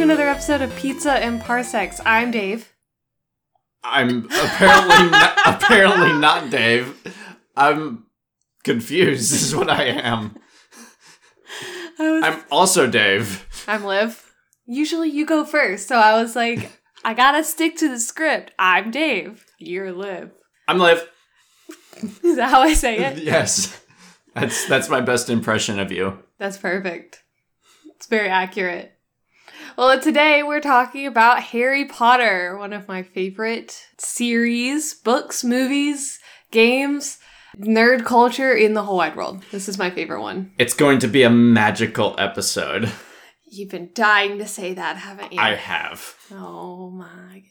to another episode of Pizza and Parsecs. I'm Dave. I'm apparently not, apparently not Dave. I'm confused. This is what I am. I was, I'm also Dave. I'm Liv. Usually you go first, so I was like, I gotta stick to the script. I'm Dave. You're Liv. I'm Liv. Is that how I say it? Yes. That's that's my best impression of you. That's perfect. It's very accurate. Well, today we're talking about Harry Potter, one of my favorite series, books, movies, games, nerd culture in the whole wide world. This is my favorite one. It's going to be a magical episode. You've been dying to say that, haven't you? I have. Oh my.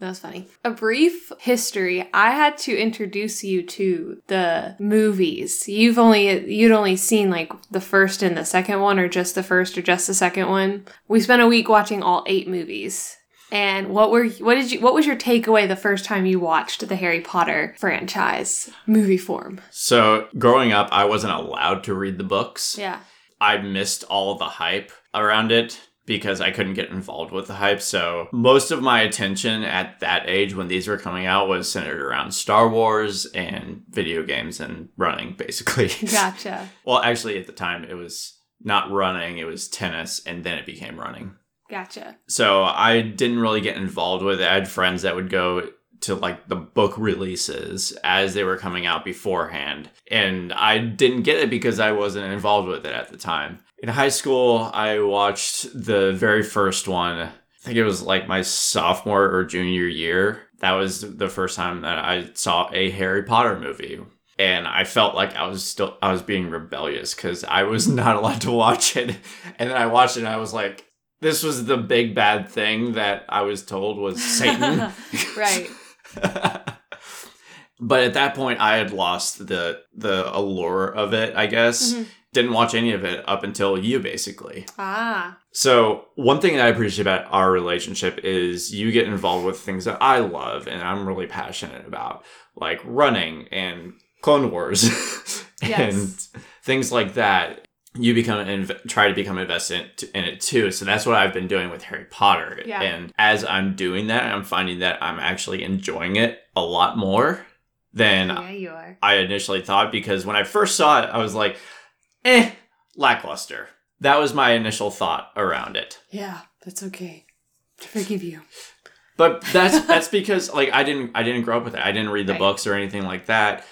That was funny. A brief history. I had to introduce you to the movies. You've only you'd only seen like the first and the second one or just the first or just the second one. We spent a week watching all 8 movies. And what were what did you what was your takeaway the first time you watched the Harry Potter franchise movie form? So, growing up, I wasn't allowed to read the books. Yeah. I missed all the hype around it because I couldn't get involved with the hype. So most of my attention at that age when these were coming out was centered around Star Wars and video games and running, basically. Gotcha. well, actually, at the time, it was not running, it was tennis, and then it became running. Gotcha. So I didn't really get involved with it. I had friends that would go to like the book releases as they were coming out beforehand. And I didn't get it because I wasn't involved with it at the time. In high school, I watched the very first one. I think it was like my sophomore or junior year. That was the first time that I saw a Harry Potter movie. And I felt like I was still I was being rebellious because I was not allowed to watch it. And then I watched it and I was like, this was the big bad thing that I was told was Satan. right. but at that point I had lost the the allure of it, I guess. Mhm. Didn't watch any of it up until you basically. Ah. So, one thing that I appreciate about our relationship is you get involved with things that I love and I'm really passionate about, like running and Clone Wars and Yes. things like that. You become inv- try to become invested in it too. So that's what I've been doing with Harry Potter. Yeah. And as I'm doing that, I'm finding that I'm actually enjoying it a lot more than Yeah, you are. I initially thought because when I first saw it, I was like, eh, lackluster. That was my initial thought around it. Yeah, that's okay. I forgive you. But that's that's because like I didn't I didn't grow up with it. I didn't read the Right. books or anything like that.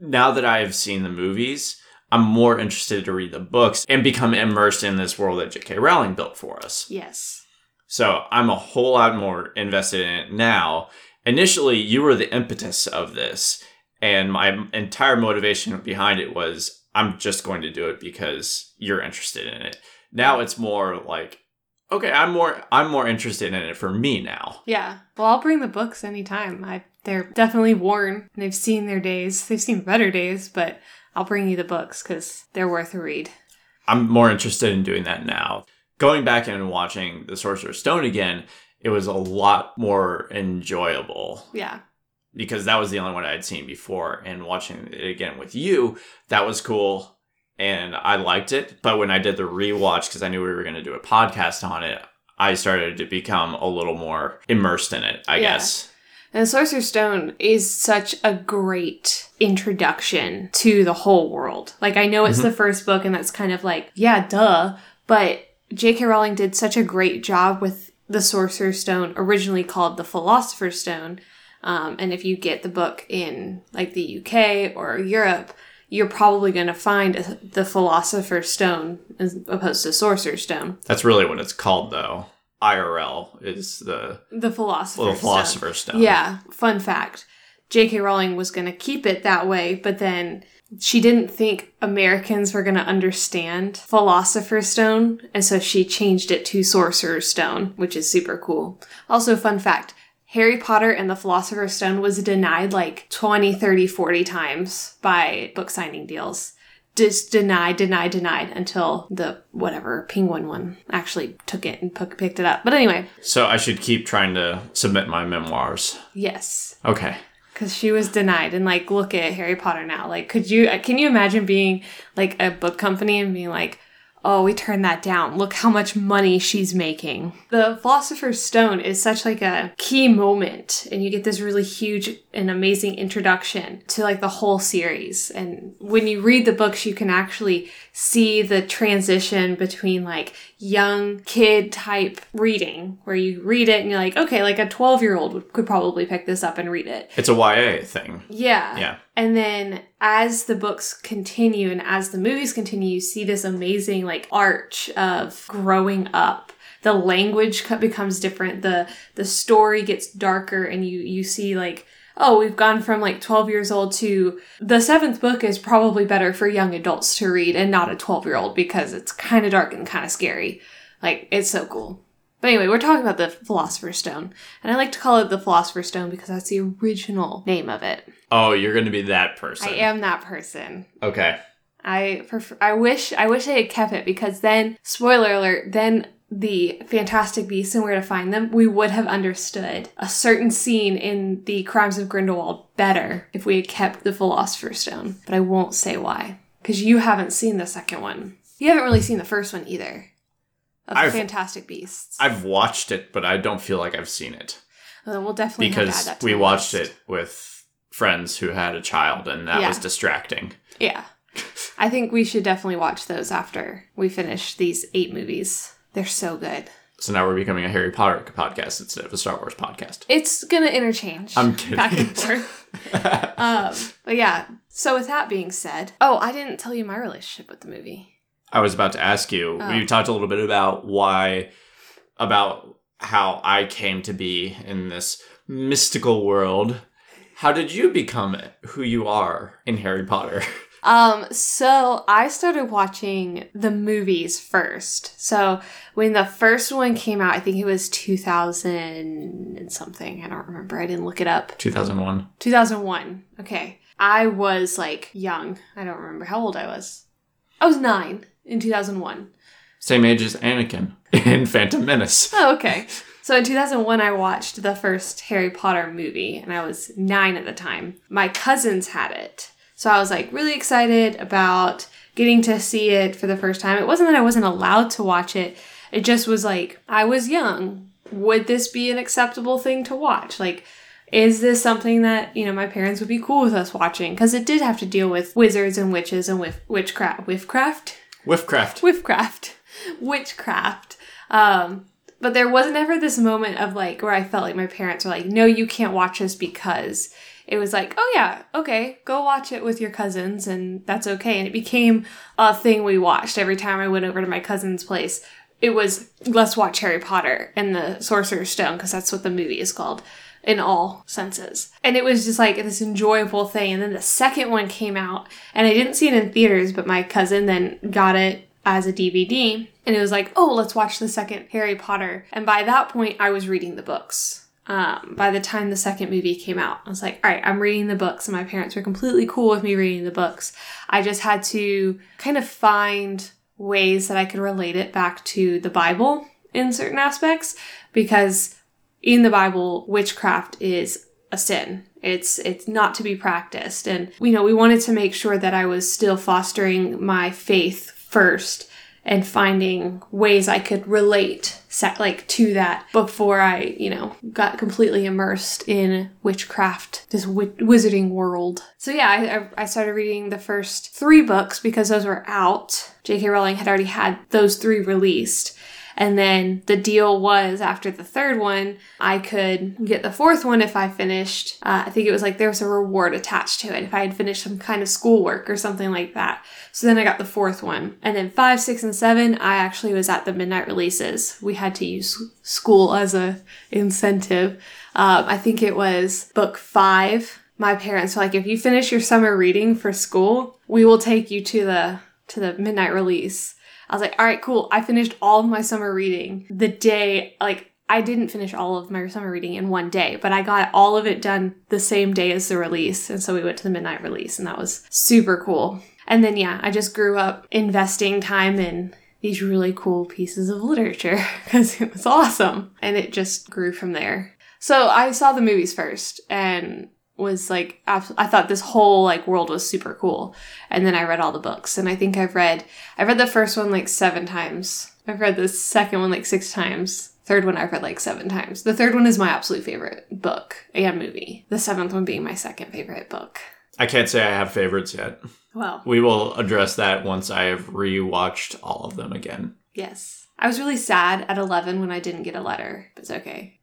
Now that I have seen the movies, I'm more interested to read the books and become immersed in this world that J.K. Rowling built for us. Yes. So I'm a whole lot more invested in it now. Initially, you were the impetus of this, and my entire motivation behind it was I'm just going to do it because you're interested in it. Now it's more like, okay, I'm more I'm more interested in it for me now. Yeah. Well, I'll bring the books anytime. I they're definitely worn. They've seen their days. They've seen better days, but I'll bring you the books because they're worth a read. I'm more interested in doing that now. Going back and watching The Sorcerer's Stone again, it was a lot more enjoyable. Yeah. Because that was the only one I had seen before. And watching it again with you, that was cool. And I liked it. But when I did the rewatch, because I knew we were going to do a podcast on it, I started to become a little more immersed in it, I Yeah. guess. And Sorcerer's Stone is such a great introduction to the whole world. Like, I know it's Mhm. the first book, and that's kind of like, yeah, duh. But J.K. Rowling did such a great job with the Sorcerer's Stone, originally called the Philosopher's Stone. Um, and if you get the book in like the UK or Europe, you're probably going to find a, the Philosopher's Stone as opposed to Sorcerer's Stone. That's really what it's called, though. IRL is the The Philosopher's little Stone. philosopher's stone. Yeah, fun fact. J.K. Rowling was going to keep it that way, but then she didn't think Americans were going to understand Philosopher's Stone, and so she changed it to Sorcerer's Stone, which is super cool. Also, fun fact Harry Potter and the Philosopher's Stone was denied like 20, 30, 40 times by book signing deals. Just denied, denied, denied until the whatever penguin one actually took it and picked it up. But anyway, So I should keep trying to submit my memoirs. yes. Okay. because she was denied and like look at harry potter now like could you uh, can you imagine being like a book company and being like oh, we turned that down. Look how much money she's making. The Philosopher's Stone is such like a key moment and you get this really huge and amazing introduction to like the whole series. And when you read the books, you can actually see the transition between like young kid type reading where you read it and you're like, okay, like a 12 year old could probably pick this up and read it. It's a YA thing. Yeah. Yeah. And then as the books continue and as the movies continue, you see this amazing like arch of growing up. The language becomes different. The the story gets darker and you you see like oh, we've gone from like 12 years old to the seventh book is probably better for young adults to read and not a 12 year old because it's kind of dark and kind of scary. Like, it's so cool. But anyway, we're talking about the Philosopher's Stone. And I like to call it the Philosopher's Stone because that's the original name of it. Oh, you're going to be that person. I am that person. Okay. I prefer, I wish I wish I had kept it because then spoiler alert then the Fantastic Beasts and where to find them, we would have understood a certain scene in the Crimes of Grindelwald better if we had kept the Philosopher's Stone. But I won't say why because you haven't seen the second one. You haven't really seen the first one either. Of I've- Fantastic Beasts. I've watched it, but I don't feel like I've seen it Well, we'll definitely have to add because we watched list. it with friends who had a child, and that Yeah. was distracting. Yeah. I think we should definitely watch those after we finish these eight movies. They're so good. So now we're becoming a Harry Potter podcast instead of a Star Wars podcast. It's gonna interchange. I'm kidding. Back and forth. um, but yeah. So with that being said, oh, I didn't tell you my relationship with the movie. I was about to ask you. Oh. We talked a little bit about why, about how I came to be in this mystical world. How did you become who you are in Harry Potter? Um, so I started watching the movies first. So when the first one came out, I think it was 2000 and something. I don't remember. I didn't look it up. 2001. 2001. Okay. I was like young. I don't remember how old I was. I was nine in 2001. Same age as Anakin in Phantom Menace. Oh, okay. So in 2001, I watched the first Harry Potter movie, and I was nine at the time. My cousins had it. So I was like really excited about getting to see it for the first time. It wasn't that I wasn't allowed to watch it, it just was like, I was young. Would this be an acceptable thing to watch? Like, is this something that, you know, my parents would be cool with us watching? Because it did have to deal with wizards and witches and with witchcraft. Witchcraft? Whiffcraft. witchcraft witchcraft um but there wasn't ever this moment of like where i felt like my parents were like no you can't watch this because it was like oh yeah okay go watch it with your cousins and that's okay and it became a thing we watched every time i went over to my cousin's place it was let's watch harry potter and the sorcerer's stone because that's what the movie is called in all senses. And it was just like this enjoyable thing. And then the second one came out, and I didn't see it in theaters, but my cousin then got it as a DVD. And it was like, oh, let's watch the second Harry Potter. And by that point, I was reading the books. Um, by the time the second movie came out, I was like, all right, I'm reading the books, and my parents were completely cool with me reading the books. I just had to kind of find ways that I could relate it back to the Bible in certain aspects because in the Bible, witchcraft is a sin. It's it's not to be practiced. And you know, we wanted to make sure that I was still fostering my faith first and finding ways I could relate like to that before I, you know, got completely immersed in witchcraft, this wi- wizarding world. So yeah, I- I started reading the first three books because those were out. J.K. Rowling had already had those three released. And then the deal was after the third one, I could get the fourth one if I finished. Uh, I think it was like there was a reward attached to it if I had finished some kind of schoolwork or something like that. So then I got the fourth one. And then five, six, and seven, I actually was at the midnight releases. We had to use school as a incentive. Um, I think it was book five. My parents were like, if you finish your summer reading for school, we will take you to the to the midnight release. I was like, all right, cool. I finished all of my summer reading the day, like, I didn't finish all of my summer reading in one day, but I got all of it done the same day as the release. And so we went to the midnight release, and that was super cool. And then, yeah, I just grew up investing time in these really cool pieces of literature because it was awesome. And it just grew from there. So I saw the movies first, and was like I thought this whole like world was super cool. And then I read all the books and I think I've read I've read the first one like 7 times. I've read the second one like 6 times. Third one I've read like 7 times. The third one is my absolute favorite book and movie. The seventh one being my second favorite book. I can't say I have favorites yet. Well, We will address that once I have rewatched all of them again. Yes. I was really sad at 11 when I didn't get a letter, but it's okay.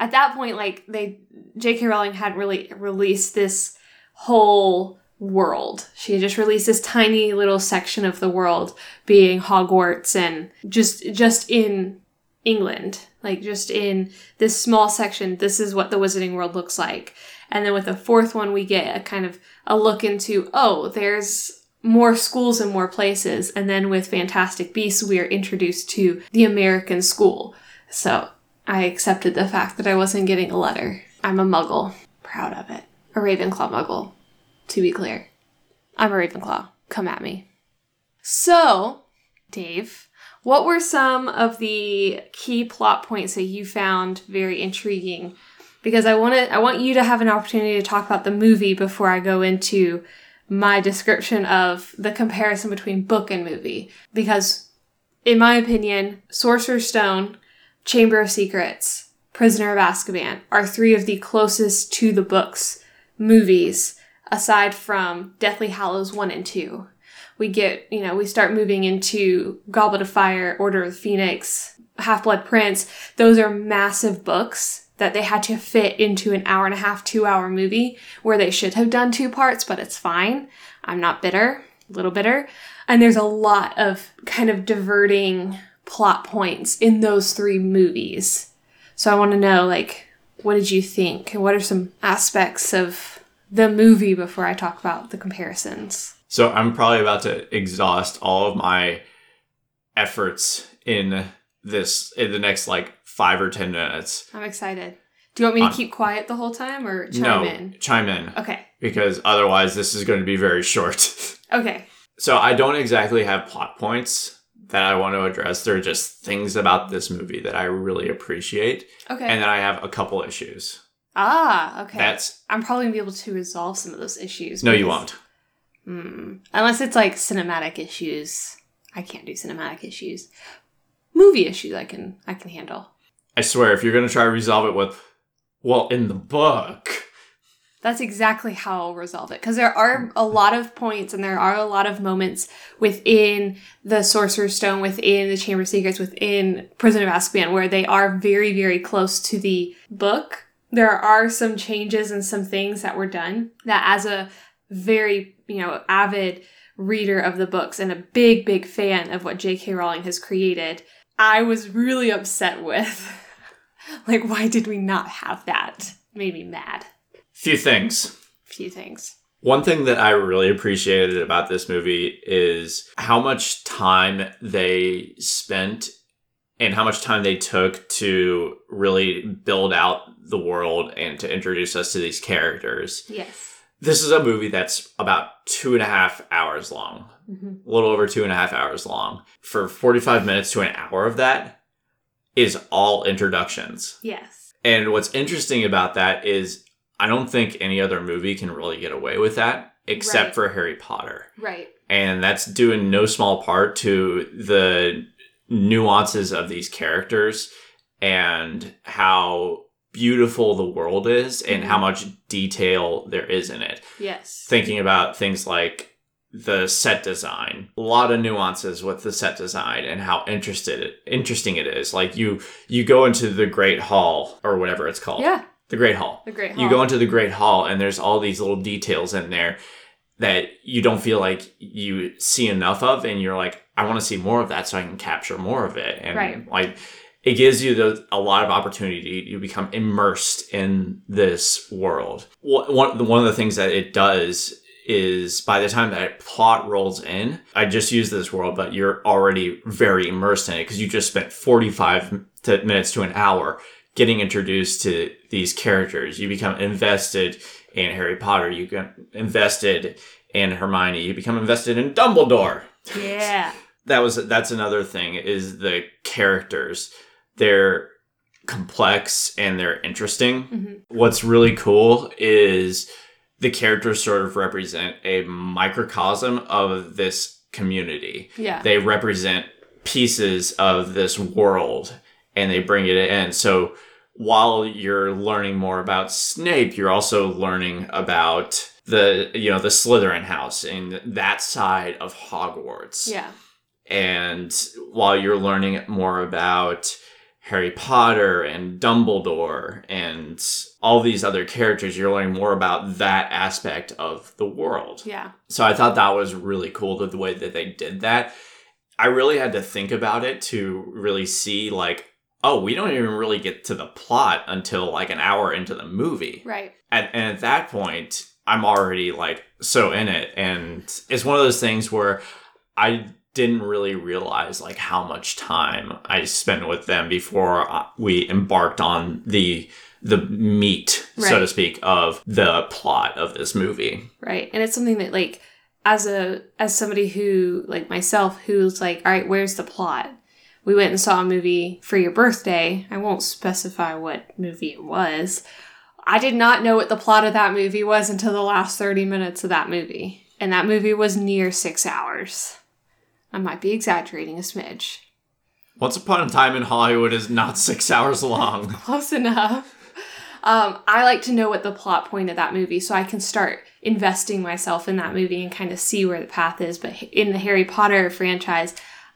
At that point, like, they, J.K. Rowling hadn't really released this whole world. She had just released this tiny little section of the world being Hogwarts and just, just in England, like, just in this small section, this is what the wizarding world looks like. And then with the fourth one, we get a kind of a look into, oh, there's more schools and more places. And then with Fantastic Beasts, we are introduced to the American school. So I accepted the fact that I wasn't getting a letter. I'm a muggle. Proud of it. A Ravenclaw muggle, to be clear. I'm a Ravenclaw. Come at me. So, Dave, what were some of the key plot points that you found very intriguing? Because I want to, I want you to have an opportunity to talk about the movie before I go into my description of the comparison between book and movie. Because, in my opinion, Sorcerer's Stone, Chamber of Secrets, Prisoner of Azkaban are three of the closest to the books movies, aside from Deathly Hallows 1 and 2. We get, you know, we start moving into Goblet of Fire, Order of the Phoenix, Half Blood Prince. Those are massive books that they had to fit into an hour and a half, two hour movie where they should have done two parts, but it's fine. I'm not bitter, a little bitter. And there's a lot of kind of diverting plot points in those three movies. So I want to know, like, what did you think? And what are some aspects of the movie before I talk about the comparisons? So I'm probably about to exhaust all of my efforts in this in the next like five or ten minutes. I'm excited. Do you want me to Um, keep quiet the whole time or chime no, in? chime in Okay. because otherwise this is going to be very short. Okay. so I don't exactly have plot points that I want to address. There are just things about this movie that I really appreciate, Okay. and then I have a couple issues. ah, okay. That's I'm probably gonna be able to resolve some of those issues. no, you won't. Hmm. Unless it's like cinematic issues. I can't do cinematic issues. Movie issues I can I can handle. I swear, if you're going to try to resolve it with, well, in the book, That's exactly how I'll resolve it. Because there are a lot of points and there are a lot of moments within the Sorcerer's Stone, within the Chamber of Secrets, within Prison of Azkaban, where they are very, very close to the book. There are some changes and some things that were done that, as a very, you know, avid reader of the books and a big, big fan of what J.K. Rowling has created, I was really upset with. like, why did we not have that? Made me mad few things. few things. One thing that I really appreciated about this movie is how much time they spent and how much time they took to really build out the world and to introduce us to these characters. Yes. This is a movie that's about two and a half hours long, Mm-hmm. a little over two and a half hours long. For 45 minutes to an hour of that is all introductions. Yes. And what's interesting about that is I don't think any other movie can really get away with that except Right. for Harry Potter. Right. And that's due in no small part to the nuances of these characters and how beautiful the world is and how mm-hmm. much detail there is in it. Yes. Thinking about things like the set design, a lot of nuances with the set design and how interested interesting it is. Like you you go into the Great Hall or whatever it's called. yeah. The Great Hall. The Great Hall. You go into the Great Hall, and there's all these little details in there that you don't feel like you see enough of, and you're like, I want to see more of that so I can capture more of it. And Right. like, it gives you the, a lot of opportunity. You become immersed in this world. One, one one of the things that it does is by the time that plot rolls in, I just use this world, but you're already very immersed in it because you just spent 45 to, minutes to an hour getting introduced to these characters. You become invested in Harry Potter. You get invested in Hermione. You become invested in Dumbledore. Yeah. That was that's another thing is the characters. They're complex and they're interesting. Mhm. What's really cool is the characters sort of represent a microcosm of this community. Yeah. They represent pieces of this world and they bring it in. So while you're learning more about Snape, you're also learning about the you know the Slytherin house and that side of Hogwarts. yeah. And while you're learning more about Harry Potter and Dumbledore and all these other characters, you're learning more about that aspect of the world. Yeah. So I thought that was really cool the, the way that they did that. I really had to think about it to really see like, oh, we don't even really get to the plot until like an hour into the movie. Right. And, and at that point, I'm already like so in it. And it's one of those things where I didn't really realize like how much time I spent with them before uh, we embarked on the the meat, so to speak, of the plot of this movie. Right. And it's something that like as a as somebody who like myself who's like, all right, where's the plot? We went and saw a movie for your birthday. I won't specify what movie it was. I did not know what the plot of that movie was until the last 30 minutes of that movie. And that movie was near six hours. I might be exaggerating a smidge. Once Upon a Time in Hollywood is not six hours long. Close enough. Um, I like to know what the plot point of that movie so I can start investing myself in that movie and kind of see where the path is. But in the Harry Potter franchise,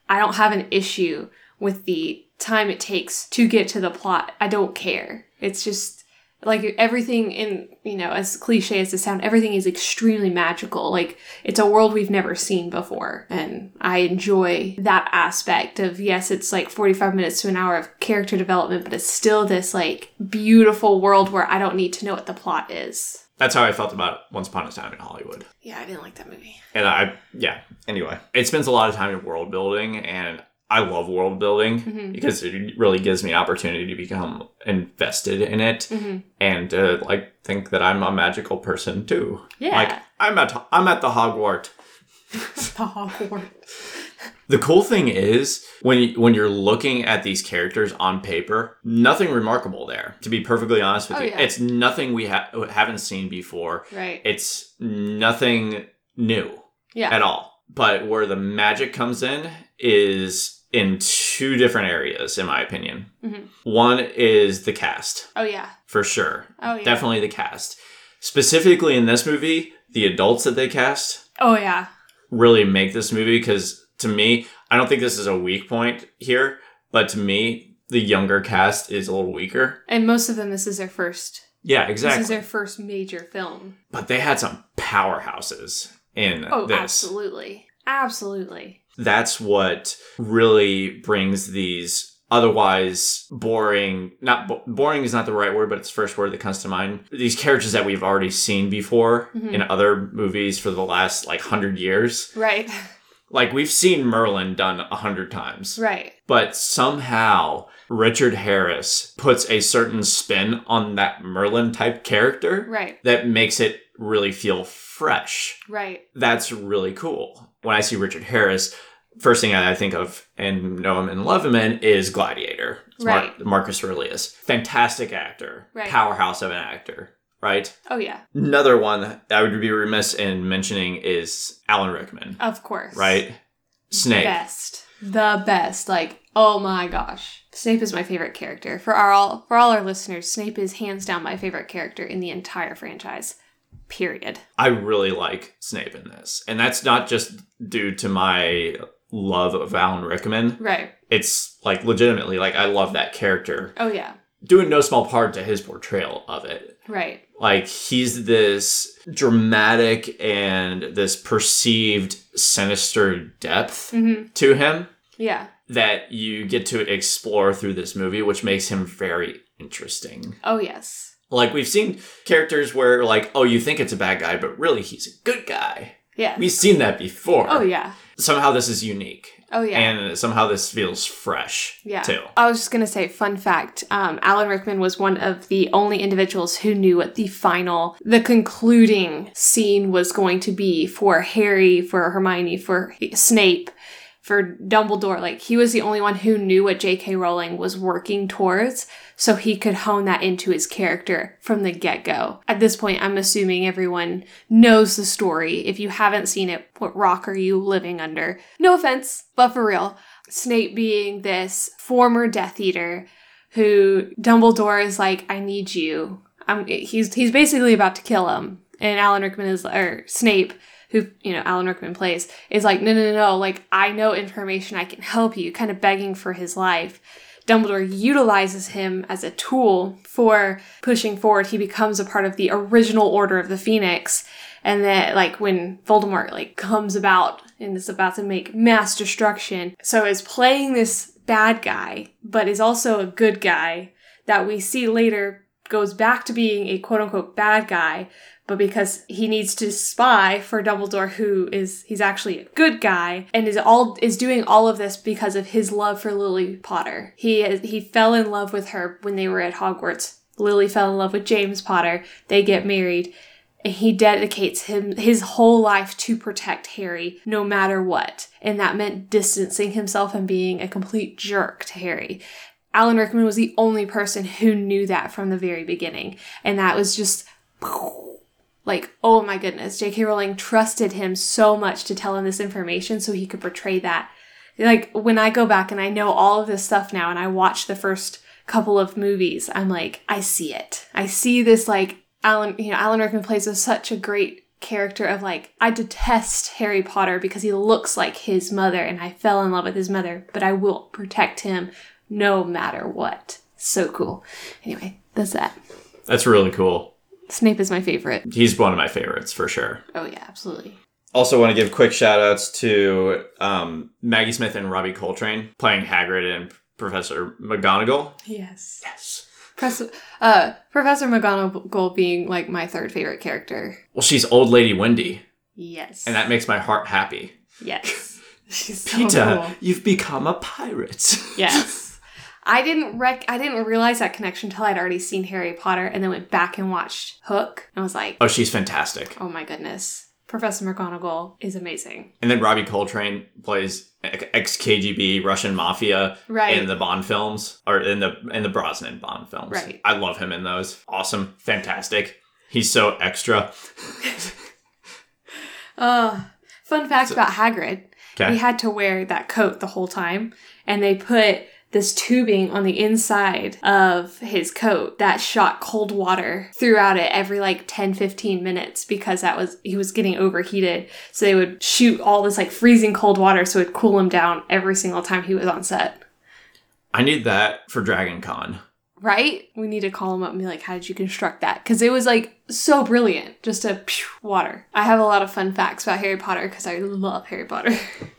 I don't have an issue with the time it takes to get to the plot. I don't care. It's just like everything in, you know, as cliche as it sounds, everything is extremely magical. Like it's a world we've never seen before. And I enjoy that aspect of, yes, it's like 45 minutes to an hour of character development, but it's still this like beautiful world where I don't need to know what the plot is. That's how I felt about Once Upon a Time in Hollywood. Yeah, I didn't like that movie. And I, yeah, anyway, it spends a lot of time in world building, and I love world building Mhm. because it really gives me an opportunity to become invested in it hmm and uh, like think that I'm a magical person too. Yeah. Like I'm at I'm at the Hogwarts. the Hogwarts. The cool thing is when you, when you're looking at these characters on paper, nothing remarkable there. To be perfectly honest with Oh, you, yeah. it's nothing we ha- haven't seen before. Right. It's nothing new Yeah. at all. But where the magic comes in is in two different areas, in my opinion. Mhm. One is the cast, Oh yeah. for sure. Oh yeah. Definitely the cast. Specifically in this movie, the adults that they cast Oh yeah. really make this movie because to me, I don't think this is a weak point here, but to me, the younger cast is a little weaker. And most of them, this is their first. Yeah, exactly. This is their first major film. but they had some powerhouses in Oh, this. absolutely, absolutely. That's what really brings these otherwise boring not bo- boring is not the right word but it's the first word that comes to mind these characters that we've already seen before Mhm. in other movies for the last like 100 years Right. like we've seen merlin done a hundred times Right. but somehow richard harris puts a certain spin on that merlin type character Right. that makes it really feel fresh Right. that's really cool. When I see Richard Harris, first thing I think of and know him and love him in is Gladiator. It's Mar- Right. Marcus Aurelius. Fantastic actor. Right. Powerhouse of an actor. Right? Oh yeah. Another one that I would be remiss in mentioning is Alan Rickman. Of course. Right? Snape. Best. The best. Like, oh my gosh. Snape is my favorite character. For our all for all our listeners, Snape is hands down my favorite character in the entire franchise. Period. I really like Snape in this. And that's not just due to my love of Alan Rickman. Right. It's like legitimately like I love that character. Oh yeah. In no small part to his portrayal of it. Right. like he's this dramatic and this perceived sinister depth Mm-hmm. to him Yeah. that you get to explore through this movie which makes him very interesting Oh yes. like we've seen characters where like oh you think it's a bad guy but really he's a good guy Yeah. we've seen that before Oh yeah. somehow this is unique Oh yeah. and somehow this feels fresh Yeah. too I was just going to say, fun fact um, Alan Rickman was one of the only individuals who knew what the final, the concluding scene was going to be for Harry, for Hermione, for Snape, for Dumbledore, like he was the only one who knew what J.K. Rowling was working towards, so he could hone that into his character from the get go. At this point, I'm assuming everyone knows the story. If you haven't seen it, what rock are you living under? No offense, but for real. Snape being this former Death Eater who Dumbledore is like, I need you. I'm, he's he's basically about to kill him, and Alan Rickman is or Snape who you know Alan Rickman plays is like no no no no like I know information I can help you kind of begging for his life. Dumbledore utilizes him as a tool for pushing forward. He becomes a part of the original order of the Phoenix. And that like when Voldemort like comes about and is about to make mass destruction so is playing this bad guy but is also a good guy that we see later goes back to being a quote unquote bad guy but because he needs to spy for Dumbledore, who is he's actually a good guy and is all is doing all of this because of his love for Lily Potter. He he fell in love with her when they were at Hogwarts. Lily fell in love with James Potter. They get married. And he dedicates him his whole life to protect Harry no matter what. And that meant distancing himself and being a complete jerk to Harry. Alan Rickman was the only person who knew that from the very beginning. And that was just like, oh my goodness, J.K. Rowling trusted him so much to tell him this information so he could portray that. Like, when I go back and I know all of this stuff now and I watch the first couple of movies, I'm like, I see it. I see this, like, Alan, you know, Alan Rickman plays a, such a great character of like, I detest Harry Potter because he looks like his mother and I fell in love with his mother, but I will protect him no matter what. So cool. Anyway, that's that. That's really cool. Snape is my favorite. He's one of my favorites for sure. Oh yeah, absolutely. Also, want to give quick shout outs to um, Maggie Smith and Robbie Coltrane playing Hagrid and Professor McGonagall. Yes. Yes. Press, uh, Professor McGonagall being like my third favorite character. Well, she's old lady Wendy, Yes. and that makes my heart happy. yes. She's so Peter, cool. you've become a pirate. Yes. I didn't rec I didn't realize that connection until I'd already seen Harry Potter and then went back and watched Hook and was like, oh, she's fantastic. oh my goodness. Professor McGonagall is amazing. And then Robbie Coltrane plays ex KGB Russian mafia Right. in the Bond films or in the in the Brosnan Bond films. Right. I love him in those. Awesome, fantastic. He's so extra. Uh, fun fact about Hagrid. Okay. He had to wear that coat the whole time, and they put this tubing on the inside of his coat that shot cold water throughout it every like 10 15 minutes because that was he was getting overheated. So they would shoot all this like freezing cold water so it'd cool him down every single time he was on set. I need that for Dragon Con. right? We need to call him up and be like how did you construct that? Because it was like so brilliant. Just a water. I have a lot of fun facts about harry potter because i love harry potter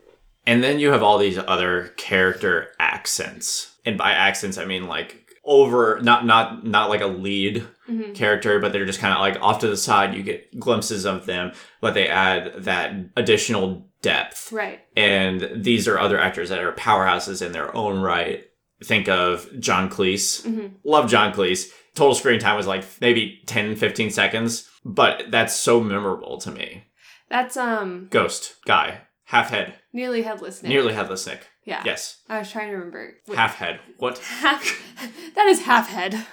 And then you have all these other character accents. And by accents I mean like over not not not like a lead Mhm. character, but they're just kind of like off to the side. You get glimpses of them, but they add that additional depth. right And these are other actors that are powerhouses in their own right. Think of John Cleese. Mhm. Love John Cleese. Total screen time was like maybe 10, 15 seconds, but that's so memorable to me. that's um Ghost guy, half head, nearly headless Nick. nearly headless Nick. yeah Yes, i was trying to remember Wait, half head. What? half that is half head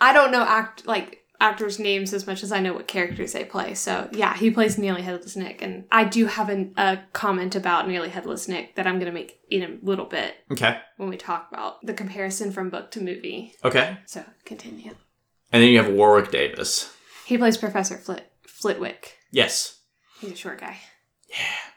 i don't know act like actors names as much as i know what characters they play so yeah he plays nearly headless nick and i do have an, a comment about nearly headless nick that i'm going to make in a little bit Okay. when we talk about the comparison from book to movie Okay. so continue And then you have Warwick Davis. he plays professor Flit- flitwick Yes. he's a short guy Yeah.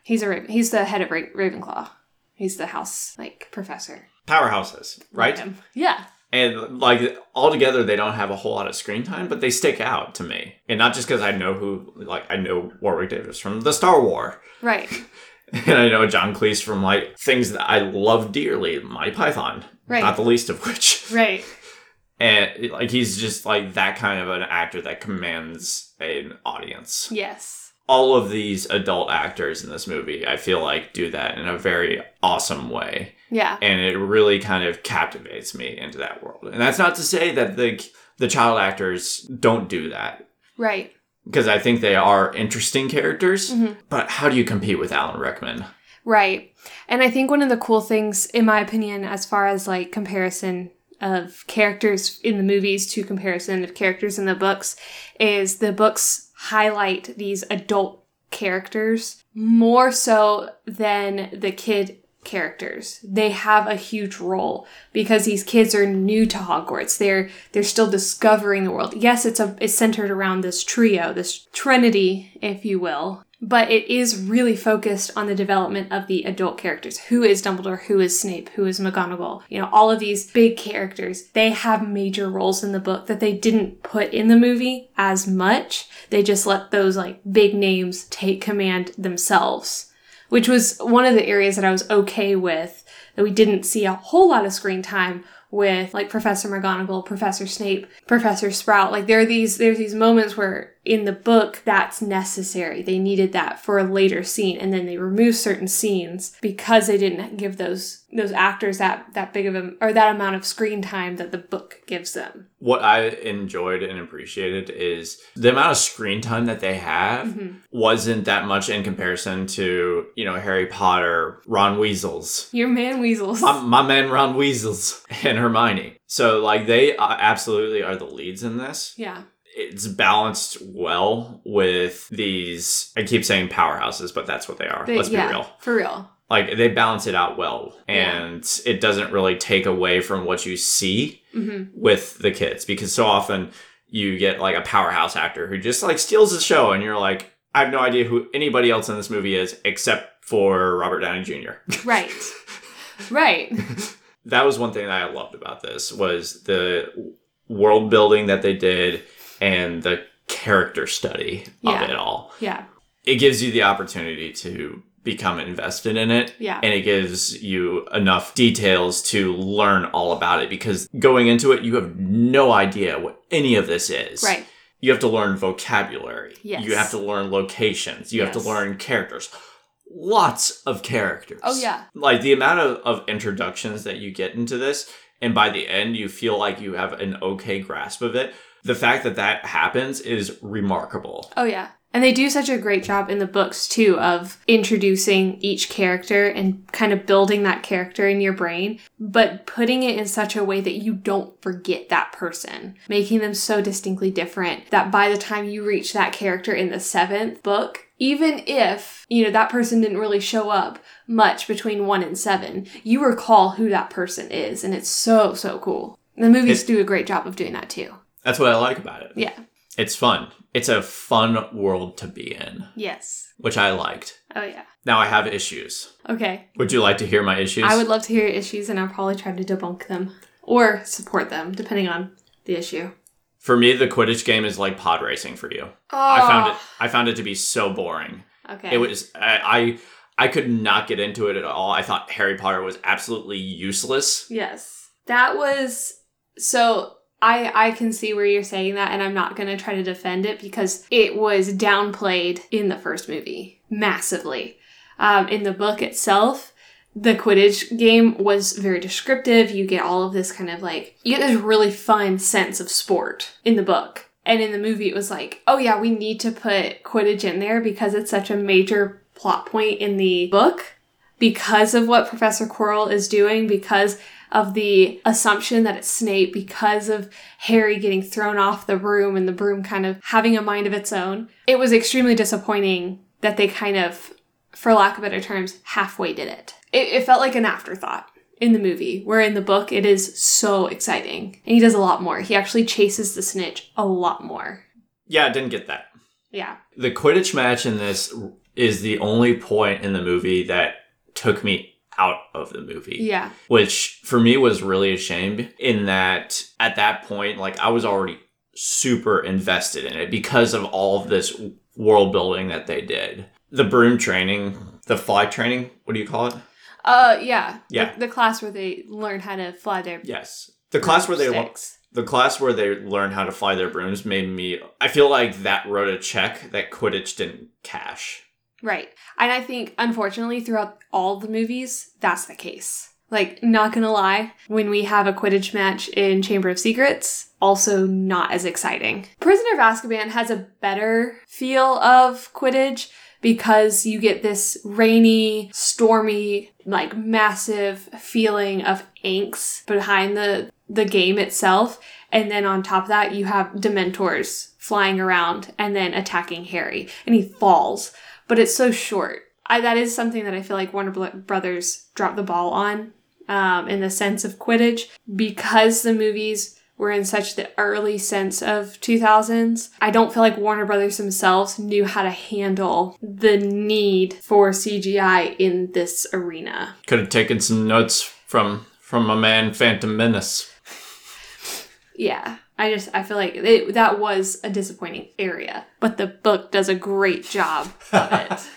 He's a he's the head of Ra- ravenclaw he's the house like professor Powerhouses, right? Him. yeah And like altogether, they don't have a whole lot of screen time, but they stick out to me. And not just because I know who, like I know Warwick Davis from the Star War, right and I know John Cleese from like things that I love dearly, Monty Python, Right. not the least of which. right And like he's just like that kind of an actor that commands an audience. yes All of these adult actors in this movie, I feel like, do that in a very awesome way. yeah and it really kind of captivates me into that world. And that's not to say that the the child actors don't do that right because I think they are interesting characters. Mhm. But how do you compete with Alan Rickman? Right. And I think one of the cool things, in my opinion, as far as like comparison of characters in the movies to comparison of characters in the books, is the books highlight these adult characters more so than the kid characters. They have a huge role because these kids are new to Hogwarts. They're they're still discovering the world. Yes, it's a it's centered around this trio, this trinity, if you will. But it is really focused on the development of the adult characters. Who is Dumbledore? Who is Snape? Who is McGonagall? You know, all of these big characters, they have major roles in the book that they didn't put in the movie as much. They just let those like big names take command themselves which was one of the areas that I was okay with that we didn't see a whole lot of screen time with like Professor McGonagall, Professor Snape, Professor Sprout. Like there are these there's these moments where in the book that's necessary. They needed that for a later scene and then they removed certain scenes because they didn't give those those actors that that big of a or that amount of screen time that the book gives them. What I enjoyed and appreciated is the amount of screen time that they have Mm-hmm. wasn't that much in comparison to, you know, Harry Potter, Ron Weasels. Your man weasels. My, my man Ron Weasels and Hermione. So like they uh, absolutely are the leads in this. yeah. It's balanced well with these I keep saying powerhouses, but that's what they are. They- Let's be real. For real. Like they balance it out well Yeah. and it doesn't really take away from what you see hmm with the kids because so often you get like a powerhouse actor who just like steals the show and you're like I have no idea who anybody else in this movie is except for Robert Downey Jr. Right. right. that was one thing that I loved about this was the world building that they did and the character study Yeah. of it all. Yeah. It gives you the opportunity to become invested in it Yeah. and it gives you enough details to learn all about it because going into it you have no idea what any of this is. Right. You have to learn vocabulary. Yes. You have to learn locations. You have to learn characters. Lots of characters. Oh yeah. Like the amount of, of introductions that you get into this, and by the end you feel like you have an okay grasp of it. The fact that that happens is remarkable. Oh yeah. And they do such a great job in the books too of introducing each character and kind of building that character in your brain, but putting it in such a way that you don't forget that person, making them so distinctly different that by the time you reach that character in the seventh book, even if, you know, that person didn't really show up much between one and seven, you recall who that person is. And it's so, so cool. The movies It- do a great job of doing that too. That's what I like about it. Yeah. It's fun. It's a fun world to be in, Yes. which I liked. Oh yeah. Now I have issues. Okay. Would you like to hear my issues? I would love to hear your issues, and I'll probably try to debunk them or support them, depending on the issue. For me, the Quidditch game is like pod racing for you. Oh, I found it. Ah. I found it to be so boring. Okay. It was. I, I. I could not get into it at all. I thought Harry Potter was absolutely useless. Yes, that was so. I I can see where you're saying that, and I'm not gonna try to defend it because it was downplayed in the first movie massively. Um, in the book itself, the Quidditch game was very descriptive. You get all of this kind of like you get this really fun sense of sport in the book. And in the movie, it was like, oh yeah, we need to put Quidditch in there because it's such a major plot point in the book because of what Professor Quirrell is doing, because of the assumption that it's Snape, because of Harry getting thrown off the broom and the broom kind of having a mind of its own. It was extremely disappointing that they kind of, for lack of better terms, halfway did it. It, it felt like an afterthought in the movie, where in the book it is so exciting. And he does a lot more. He actually chases the snitch a lot more. Yeah, I didn't get that. Yeah. The Quidditch match in this is the only point in the movie that took me out of the movie. Yeah. which for me was really a shame in that at that point like i was already super invested in it because of all of this world building that they did the broom training the fly training what do you call it Uh, yeah. Yeah. The, the class where they learn how to fly their yes the class where they sticks. the class where they learn how to fly their brooms made me i feel like that wrote a check that quidditch didn't cash Right. And I think, unfortunately, throughout all the movies, that's the case. Like, not gonna lie, when we have a Quidditch match in Chamber of Secrets, also not as exciting. Prisoner of Azkaban has a better feel of Quidditch because you get this rainy, stormy, like massive feeling of angst behind the the game itself. And then on top of that, you have Dementors flying around and then attacking Harry, and he falls. But it's so short. I, that is something that I feel like Warner Brothers dropped the ball on um, in the sense of Quidditch because the movies were in such the early sense of 2000s. I don't feel like Warner Brothers themselves knew how to handle the need for CGI in this arena. Could have taken some notes from from my man Phantom Menace. Yeah. I just I feel like it, that was a disappointing area, but the book does a great job of it.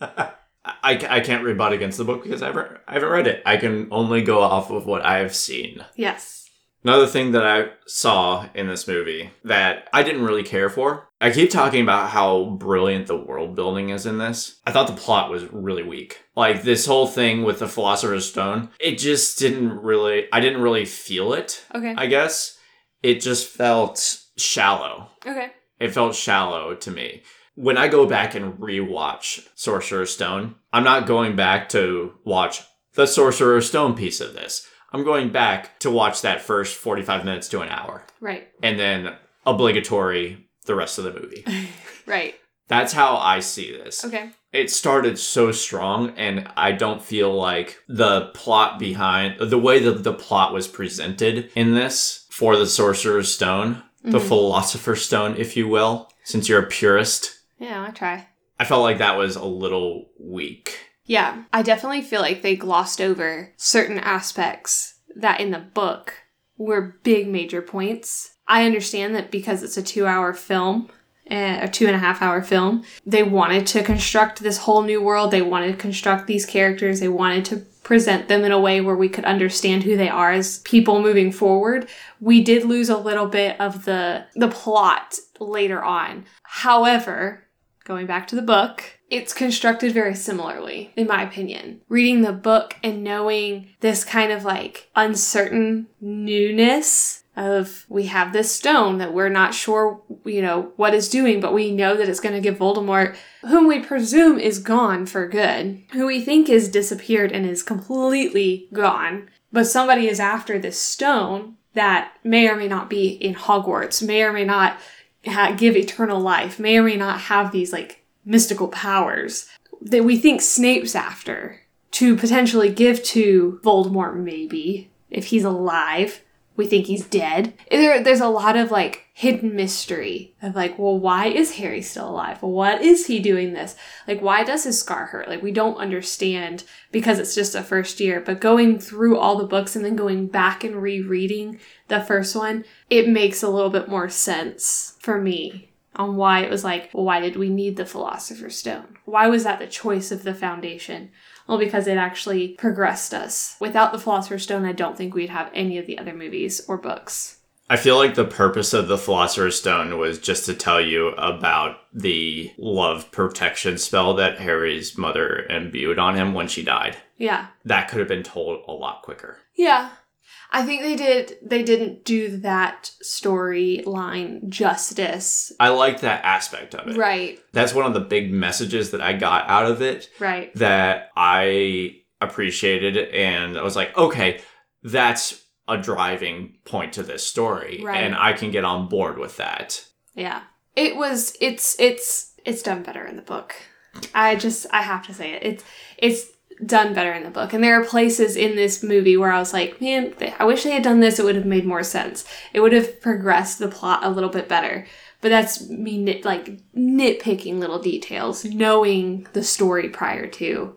I, I can't rebut against the book because I haven't, I haven't read it. I can only go off of what I have seen. yes. Another thing that I saw in this movie that I didn't really care for. I keep talking about how brilliant the world building is in this. I thought the plot was really weak. Like this whole thing with the Philosopher's Stone, it just didn't really, I didn't really feel it, Okay. I guess. It just felt shallow. okay. It felt shallow to me. When I go back and rewatch Sorcerer's Stone, I'm not going back to watch the Sorcerer's Stone piece of this. I'm going back to watch that first 45 minutes to an hour Right. and then obligatory the rest of the movie. Right. That's how I see this. Okay. It started so strong, and I don't feel like the plot behind the way that the plot was presented in this for the Sorcerer's Stone, the Mhm. Philosopher's Stone, if you will, since you're a purist. Yeah, I try. I felt like that was a little weak. Yeah, I definitely feel like they glossed over certain aspects that in the book were big major points. I understand that because it's a two hour film, eh, a two and a half hour film, they wanted to construct this whole new world. They wanted to construct these characters. They wanted to present them in a way where we could understand who they are as people moving forward. We did lose a little bit of the the plot later on. However, going back to the book, it's constructed very similarly, in my opinion. Reading the book and knowing this kind of like uncertain newness of we have this stone that we're not sure, you know, what is doing, but we know that it's going to give Voldemort, whom we presume is gone for good, who we think is disappeared and is completely gone, but somebody is after this stone that may or may not be in Hogwarts, may or may not ha- give eternal life, may or may not have these like mystical powers that we think Snape's after to potentially give to Voldemort, maybe if he's alive. We think he's dead. There, there's a lot of like hidden mystery of like, well, why is Harry still alive? What is he doing this? Like, why does his scar hurt? Like, we don't understand because it's just a first year. But going through all the books and then going back and rereading the first one, it makes a little bit more sense for me on why it was like, well, why did we need the Philosopher's Stone? Why was that the choice of the Foundation? Well, because it actually progressed us. Without the Philosopher's Stone, I don't think we'd have any of the other movies or books. I feel like the purpose of the Philosopher's Stone was just to tell you about the love protection spell that Harry's mother imbued on him when she died. Yeah. That could have been told a lot quicker. Yeah. I think they did they didn't do that storyline justice. I like that aspect of it. Right. That's one of the big messages that I got out of it Right. that I appreciated and I was like, okay, that's a driving point to this story Right. and I can get on board with that. Yeah. It was it's it's it's done better in the book. I just I have to say it. It's it's done better in the book. And there are places in this movie where I was like, man, I wish they had done this. It would have made more sense. It would have progressed the plot a little bit better. But that's me nit, like nitpicking little details, knowing the story prior to.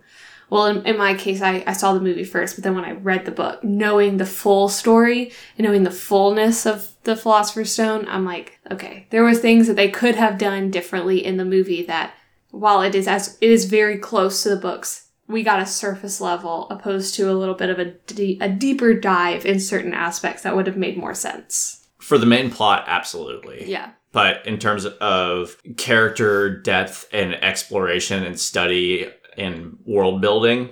Well, in, in my case, I, I saw the movie first, but then when I read the book, knowing the full story and knowing the fullness of the Philosopher's Stone, I'm like, okay, there were things that they could have done differently in the movie that, while it is as it is very close to the books, we got a surface level opposed to a little bit of a a deeper dive in certain aspects that would have made more sense. For the main plot, absolutely. Yeah. But in terms of character depth and exploration and study and world building,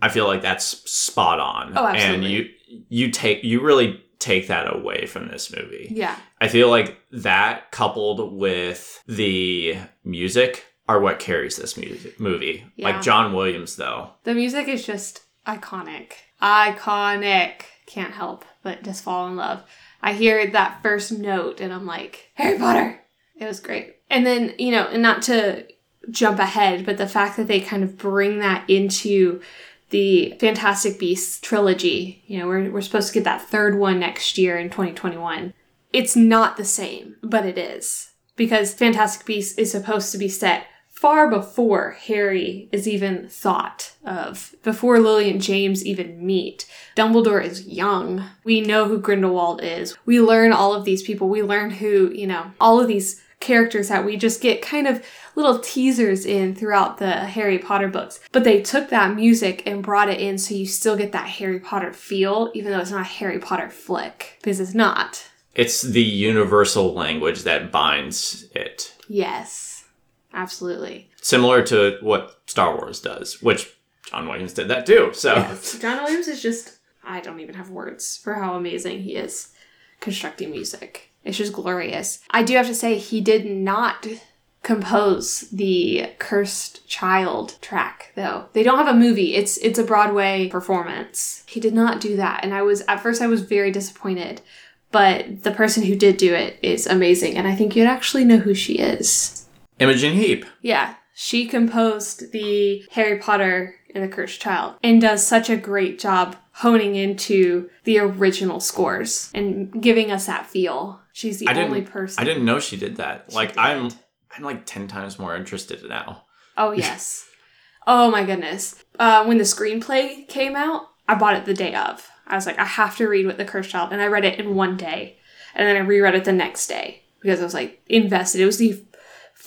I feel like that's spot on. Oh, absolutely. And you you take you really take that away from this movie. Yeah. I feel like that coupled with the music are what carries this music movie. Yeah. Like John Williams, though. The music is just iconic. Iconic. Can't help but just fall in love. I hear that first note and I'm like, Harry Potter. It was great. And then, you know, and not to jump ahead, but the fact that they kind of bring that into the Fantastic Beasts trilogy, you know, we're, we're supposed to get that third one next year in 2021. It's not the same, but it is. Because Fantastic Beasts is supposed to be set far before Harry is even thought of, before Lily and James even meet. Dumbledore is young. We know who Grindelwald is. We learn all of these people. We learn who, you know, all of these characters that we just get kind of little teasers in throughout the Harry Potter books. But they took that music and brought it in so you still get that Harry Potter feel, even though it's not a Harry Potter flick, because it's not. It's the universal language that binds it. Yes, absolutely. Similar to what Star Wars does, which John Williams did that too. So Yes. John Williams is just, I don't even have words for how amazing he is constructing music. It's just glorious. I do have to say, he did not compose the cursed child track though they don't have a movie it's it's a broadway performance he did not do that and i was at first i was very disappointed but the person who did do it is amazing and i think you'd actually know who she is Imogen Heap. yeah, she composed the Harry Potter and the Cursed Child and does such a great job honing into the original scores and giving us that feel. She's the I only person. I didn't know she did that. like did. I'm I'm like 10 times more interested now. Oh, yes. oh, my goodness. Uh, when the screenplay came out, I bought it the day of. I was like, I have to read with the Cursed Child. And I read it in one day. And then I reread it the next day because I was like invested. It was the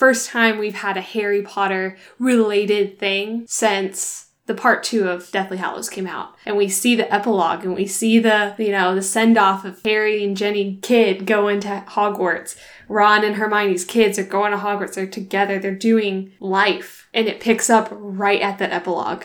first time we've had a Harry Potter related thing since the part two of Deathly Hallows came out. And we see the epilogue and we see the, you know, the send off of Harry and Ginny Kidd going to Hogwarts. Ron and Hermione's kids are going to Hogwarts. They're together. They're doing life. And it picks up right at that epilogue.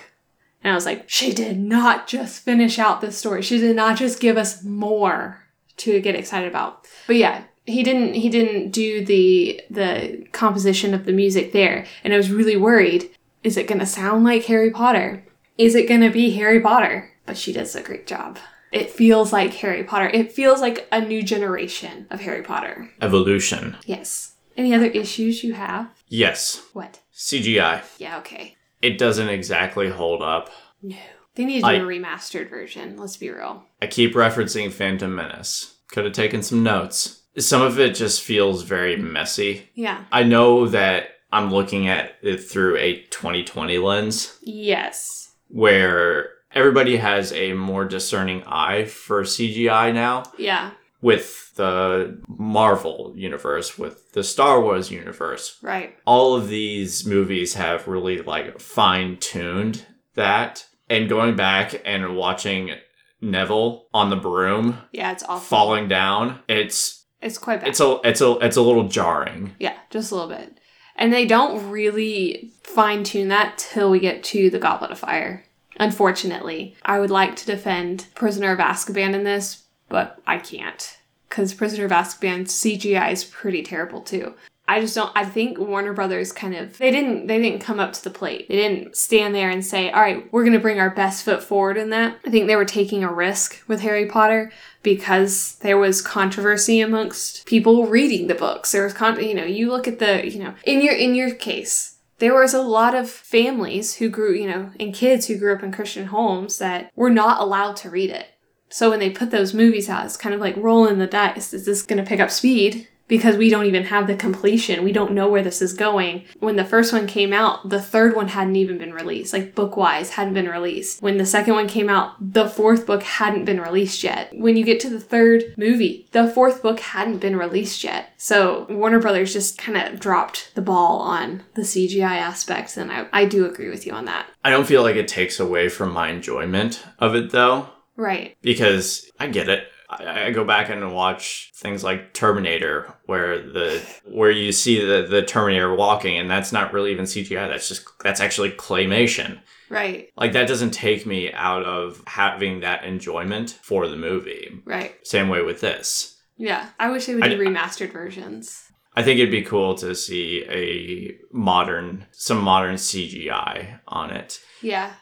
And I was like, she did not just finish out this story. She did not just give us more to get excited about. But yeah, he didn't he didn't do the the composition of the music there. And I was really worried, is it gonna sound like Harry Potter? Is it gonna be Harry Potter? But she does a great job. It feels like Harry Potter. It feels like a new generation of Harry Potter. Evolution. Yes. Any other issues you have? Yes. What? CGI. Yeah, okay. It doesn't exactly hold up. No. They need to do I- a remastered version, let's be real. I keep referencing Phantom Menace. Could have taken some notes. Some of it just feels very messy. Yeah. I know that I'm looking at it through a 2020 lens Yes. where everybody has a more discerning eye for CGI now Yeah. with the Marvel universe, with the Star Wars universe. Right. All of these movies have really like fine tuned that. And going back and watching Neville on the broom Yeah, it's awful. falling down, it's It's quite bad. it's a it's a it's a little jarring. yeah, just a little bit. And they don't really fine tune that till we get to the Goblet of Fire. Unfortunately, I would like to defend Prisoner of Azkaban in this, but I can't because Prisoner of Azkaban's CGI is pretty terrible too. I just don't. I think Warner Brothers kind of they didn't they didn't come up to the plate. They didn't stand there and say, "All right, we're going to bring our best foot forward in that." I think they were taking a risk with Harry Potter because there was controversy amongst people reading the books. There was con- you know, you look at the, you know, in your in your case, there was a lot of families who grew, you know, and kids who grew up in Christian homes that were not allowed to read it. So when they put those movies out, it's kind of like rolling the dice. Is this going to pick up speed? Because we don't even have the completion. We don't know where this is going. When the first one came out, the third one hadn't even been released. Like book wise, hadn't been released. When the second one came out, the fourth book hadn't been released yet. When you get to the third movie, the fourth book hadn't been released yet. So Warner Brothers just kind of dropped the ball on the CGI aspects. And I, I do agree with you on that. I don't feel like it takes away from my enjoyment of it though, Right. because I get it. I, I go back and watch things like Terminator, where the where you see the the Terminator walking, and that's not really even CGI. That's just that's actually claymation. Right. Like that doesn't take me out of having that enjoyment for the movie. Right. Same way with this. Yeah. I wish they would I- do remastered versions. I think it'd be cool to see a modern, some modern CGI on it. Yeah.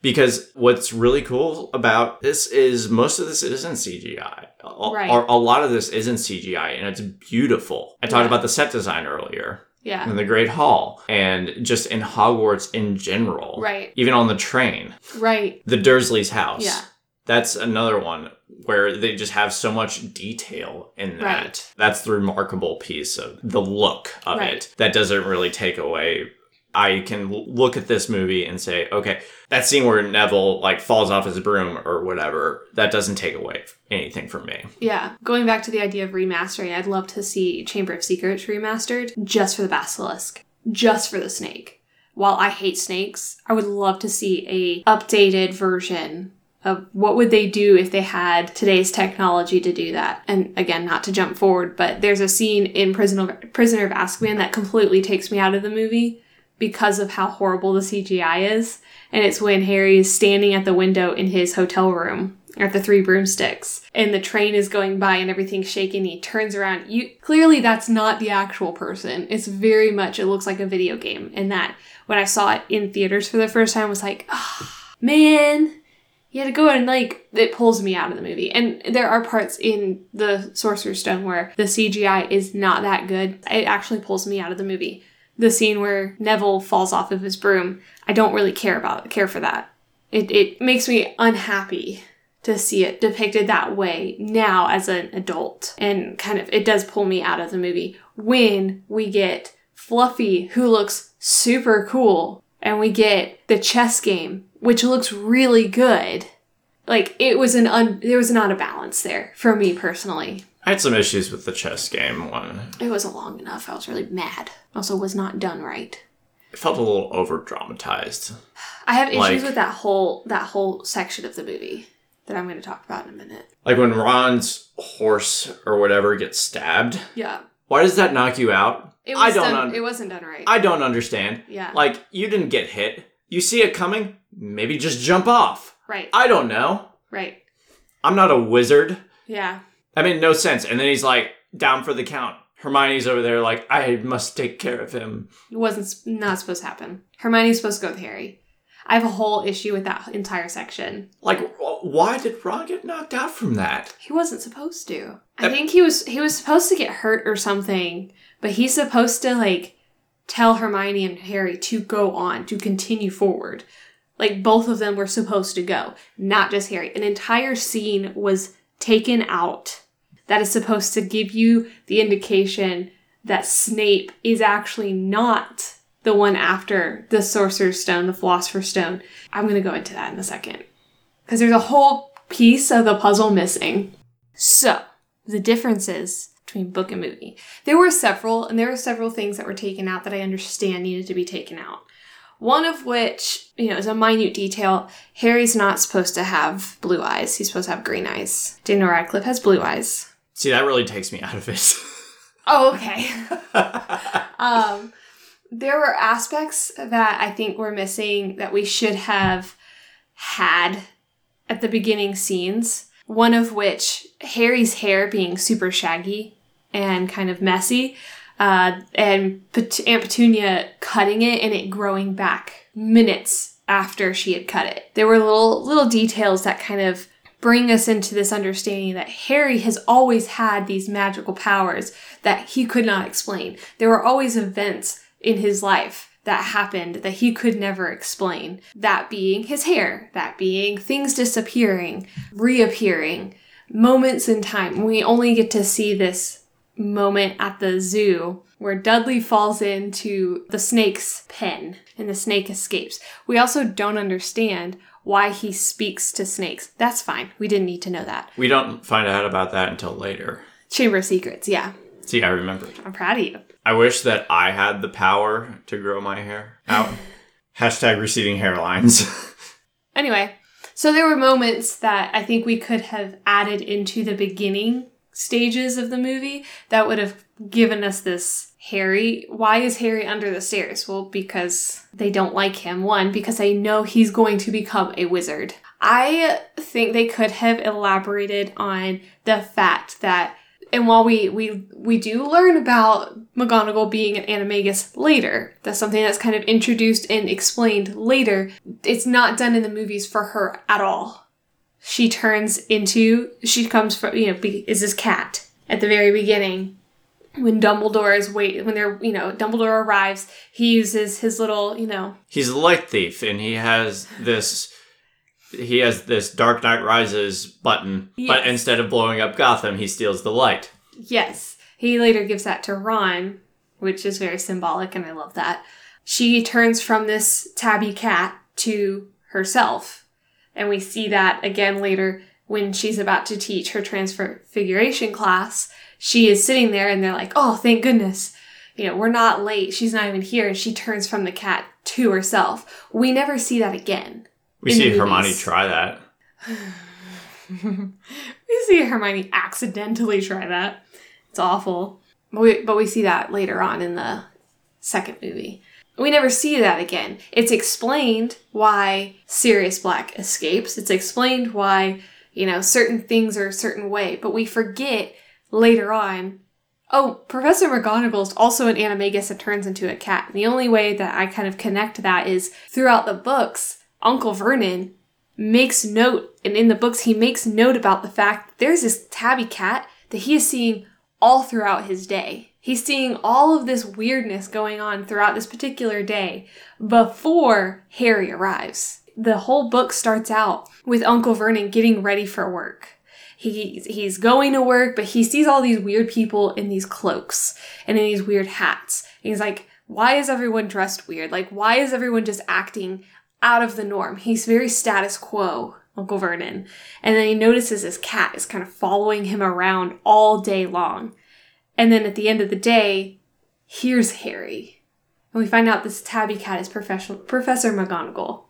Because what's really cool about this is most of this isn't CGI. A- Right. Or a lot of this isn't CGI, and it's beautiful. I talked Yeah. about the set design earlier Yeah. in the Great Hall, and just in Hogwarts in general. Right. Even on the train, Right. the Dursley's house. Yeah. That's another one where they just have so much detail in that. Right. That's the remarkable piece of the look of Right. it. That doesn't really take away. I can look at this movie and say, okay, that scene where Neville like falls off his broom or whatever, that doesn't take away anything from me. Yeah. Going back to the idea of remastering, I'd love to see Chamber of Secrets remastered just for the basilisk, just for the snake. While I hate snakes, I would love to see a updated version of what would they do if they had today's technology to do that. And again, not to jump forward, but there's a scene in Prisoner of, Azkaban that completely takes me out of the movie because of how horrible the CGI is. And it's when Harry is standing at the window in his hotel room at the Three Broomsticks, and the train is going by and everything's shaking. He turns around. You clearly that's not the actual person. It's very much it looks like a video game. And that when I saw it in theaters for the first time was like, ah, man. You had to go and like it pulls me out of the movie. And there are parts in the Sorcerer's Stone where the CGI is not that good. It actually pulls me out of the movie the scene where Neville falls off of his broom, I don't really care about care for that. It it makes me unhappy to see it depicted that way now as an adult. And kind of it does pull me out of the movie when we get Fluffy who looks super cool and we get the chess game which looks really good. Like it was an un there was not a balance there for me personally. I had some issues with the chess game one. It wasn't long enough. I was really mad. Also was not done right. It felt a little over dramatized. I have issues Like- with that whole that whole section of the movie that I'm going to talk about in a minute. Like when Ron's horse or whatever gets stabbed. Yeah, Why does that knock you out? it I was don't done. un- it wasn't done right. I don't understand. yeah, Like, you didn't get hit. You see it coming, maybe just jump off. right, I don't know. right. I'm not a wizard. Yeah, That made no sense. And then he's like, down for the count. Hermione's over there, like, I must take care of him. it wasn't not supposed to happen. Hermione's supposed to go with Harry. I have a whole issue with that entire section. Like, why did Ron get knocked out from that? He wasn't supposed to. I Yep. think he was he was supposed to get hurt or something, but he's supposed to like tell Hermione and Harry to go on, to continue forward. Like both of them were supposed to go, not just Harry. An entire scene was taken out that is supposed to give you the indication that Snape is actually not the one after the Sorcerer's Stone, the Philosopher's Stone. I'm going to go into that in a second. Because there's a whole piece of the puzzle missing. So, the differences between book and movie. There were several, and there were several things that were taken out that I understand needed to be taken out. One of which, you know, is a minute detail. Harry's not supposed to have blue eyes. He's supposed to have green eyes. Daniel Radcliffe has blue eyes. See, that really takes me out of it. Oh, okay. um, there were aspects that I think were missing that we should have had at the beginning scenes. One of which, Harry's hair being super shaggy and kind of messy, uh, and Pet- Aunt Petunia cutting it and it growing back minutes after she had cut it. There were little little details that kind of bring us into this understanding that Harry has always had these magical powers that he could not explain. There were always events in his life that happened that he could never explain. That being his hair, that being things disappearing, reappearing, moments in time. We only get to see this moment at the zoo where Dudley falls into the snake's pen and the snake escapes. We also don't understand why he speaks to snakes. That's fine. We didn't need to know that. we don't find out about that until later. Chamber of Secrets, yeah. See, I remembered. I'm proud of you. I wish that I had the power to grow my hair out. Hashtag receding hairlines. Anyway, so there were moments that I think we could have added into the beginning stages of the movie that would have given us this Harry. Why is Harry under the stairs? Well, because they don't like him. One, because they know he's going to become a wizard. I think they could have elaborated on the fact that And while we we we do learn about McGonagall being an animagus later, that's something that's kind of introduced and explained later. It's not done in the movies for her at all. She turns into she comes from you know be, is this cat at the very beginning when Dumbledore is wait when they're you know Dumbledore arrives, he uses his little you know He's a light thief, and he has this. He has this Dark Knight Rises button, but instead of blowing up Gotham, he steals the light. yes. He later gives that to Ron, which is very symbolic, and I love that. She turns from this tabby cat to herself, and we see that again later when she's about to teach her transfiguration class. She is sitting there, and they're like, "Oh, thank goodness." You know, we're not late. She's not even here. And she turns from the cat to herself. We never see that again. We see Hermione try that. We see Hermione accidentally try that. It's awful. But we, but we see that later on in the second movie. We never see that again. It's explained why Sirius Black escapes. It's explained why, you know, certain things are a certain way. But we forget later on. Oh, Professor McGonagall is also an animagus that turns into a cat. And the only way that I kind of connect that is throughout the books, Uncle Vernon makes note, and in the books, he makes note about the fact that there's this tabby cat that he is seeing all throughout his day. He's seeing all of this weirdness going on throughout this particular day before Harry arrives. The whole book starts out with Uncle Vernon getting ready for work. He, he's going to work, but he sees all these weird people in these cloaks and in these weird hats. And he's like, why is everyone dressed weird? Like, why is everyone just acting out of the norm. He's very status quo, Uncle Vernon. And then he notices his cat is kind of following him around all day long. And then at the end of the day, here's Harry. And we find out this tabby cat is Professor, Professor McGonagall.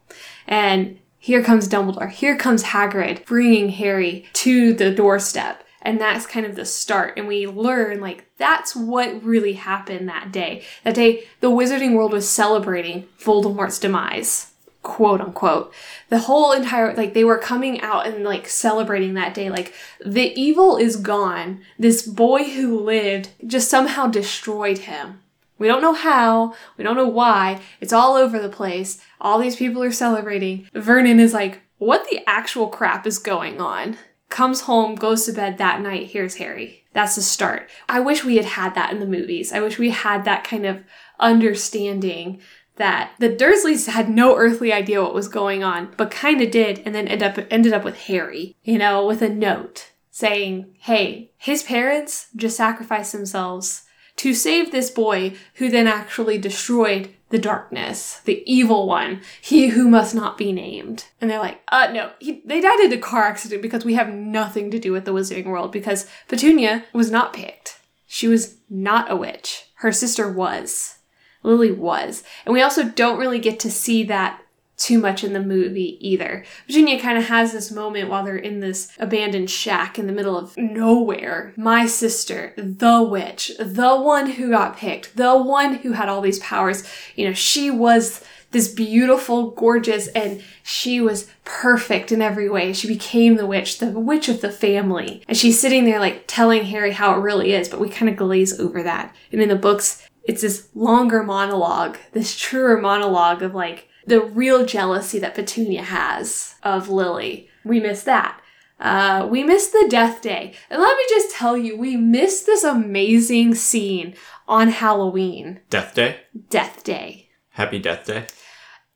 And here comes Dumbledore. Here comes Hagrid bringing Harry to the doorstep. And that's kind of the start. And we learn, like, that's what really happened that day. That day, the wizarding world was celebrating Voldemort's demise quote unquote. The whole entire like they were coming out and like celebrating that day like the evil is gone. This boy who lived just somehow destroyed him. We don't know how. We don't know why. It's all over the place. All these people are celebrating. Vernon is like what the actual crap is going on? Comes home goes to bed that night. Here's harry. That's the start. I wish we had had that in the movies. I wish we had that kind of understanding that the Dursleys had no earthly idea what was going on, but kind of did, and then end up ended up with Harry, you know, with a note saying, "Hey, his parents just sacrificed themselves to save this boy, who then actually destroyed the darkness, the evil one, he who must not be named." And they're like, "Uh, no, he, they died in a car accident because we have nothing to do with the Wizarding World because Petunia was not picked. She was not a witch. Her sister was." Lily was. And we also don't really get to see that too much in the movie either. Virginia kind of has this moment while they're in this abandoned shack in the middle of nowhere. My sister, the witch, the one who got picked, the one who had all these powers, you know, she was this beautiful, gorgeous, and she was perfect in every way. She became the witch, the witch of the family. And she's sitting there like telling Harry how it really is, but we kind of glaze over that. And in the books, it's this longer monologue, this truer monologue of like the real jealousy that Petunia has of Lily. We miss that. Uh, we miss the death day. And let me just tell you, we missed this amazing scene on Halloween, Death Day? Death Day. Happy Death Day?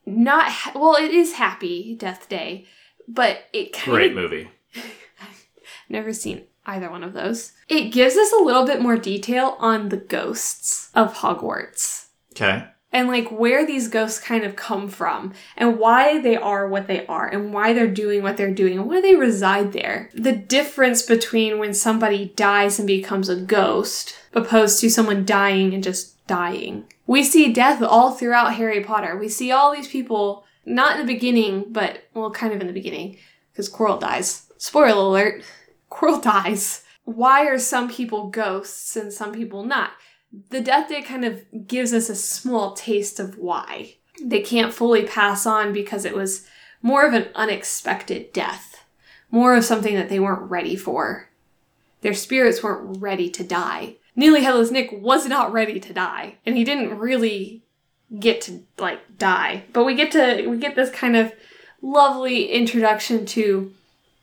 Not, ha- well, it is happy Death Day, but it kind of. Great movie. Never seen either one of those. It gives us a little bit more detail on the ghosts of Hogwarts Okay. and like where these ghosts kind of come from and why they are what they are and why they're doing what they're doing and why they reside there. The difference between when somebody dies and becomes a ghost opposed to someone dying and just dying. We see death all throughout Harry Potter. We see all these people not in the beginning, but well, kind of in the beginning because Quirrell dies. Spoiler alert. Quirrell dies. Why are some people ghosts and some people not? The death day kind of gives us a small taste of why. They can't fully pass on because it was more of an unexpected death, more of something that they weren't ready for. their spirits weren't ready to die. Nearly Headless Nick was not ready to die, and he didn't really get to like die. But we get to we get this kind of lovely introduction to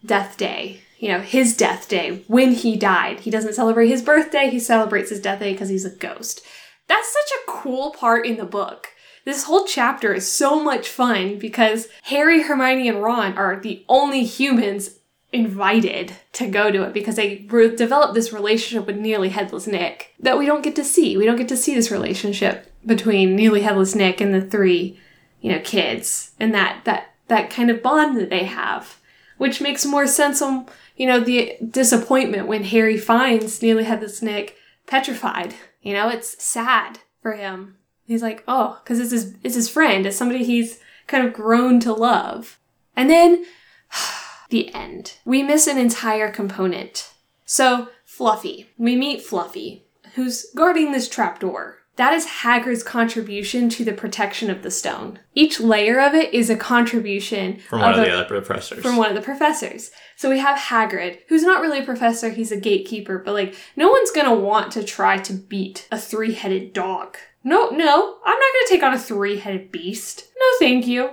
Death Day. You know, his death day when he died. He doesn't celebrate his birthday, he celebrates his death day because he's a ghost. That's such a cool part in the book. This whole chapter is so much fun because Harry, Hermione, and Ron are the only humans invited to go to it because they re- developed this relationship with Nearly Headless Nick that we don't get to see. We don't get to see this relationship between Nearly Headless Nick and the three, you know, kids and that that that kind of bond that they have, which makes more sense on you know the disappointment when Harry finds Nearly Headless Nick petrified. You know, it's sad for him. He's like, oh, because it's his it's his friend, it's somebody he's kind of grown to love, and then the end. We miss an entire component. So, Fluffy. We meet Fluffy, who's guarding this trapdoor. That is Hagrid's contribution to the protection of the stone. Each layer of it is a contribution From one of a- the other professors. from one of the professors. So we have Hagrid, who's not really a professor, he's a gatekeeper, but like, no one's gonna want to try to beat a three headed dog. No, no, I'm not gonna take on a three headed beast. No, thank you.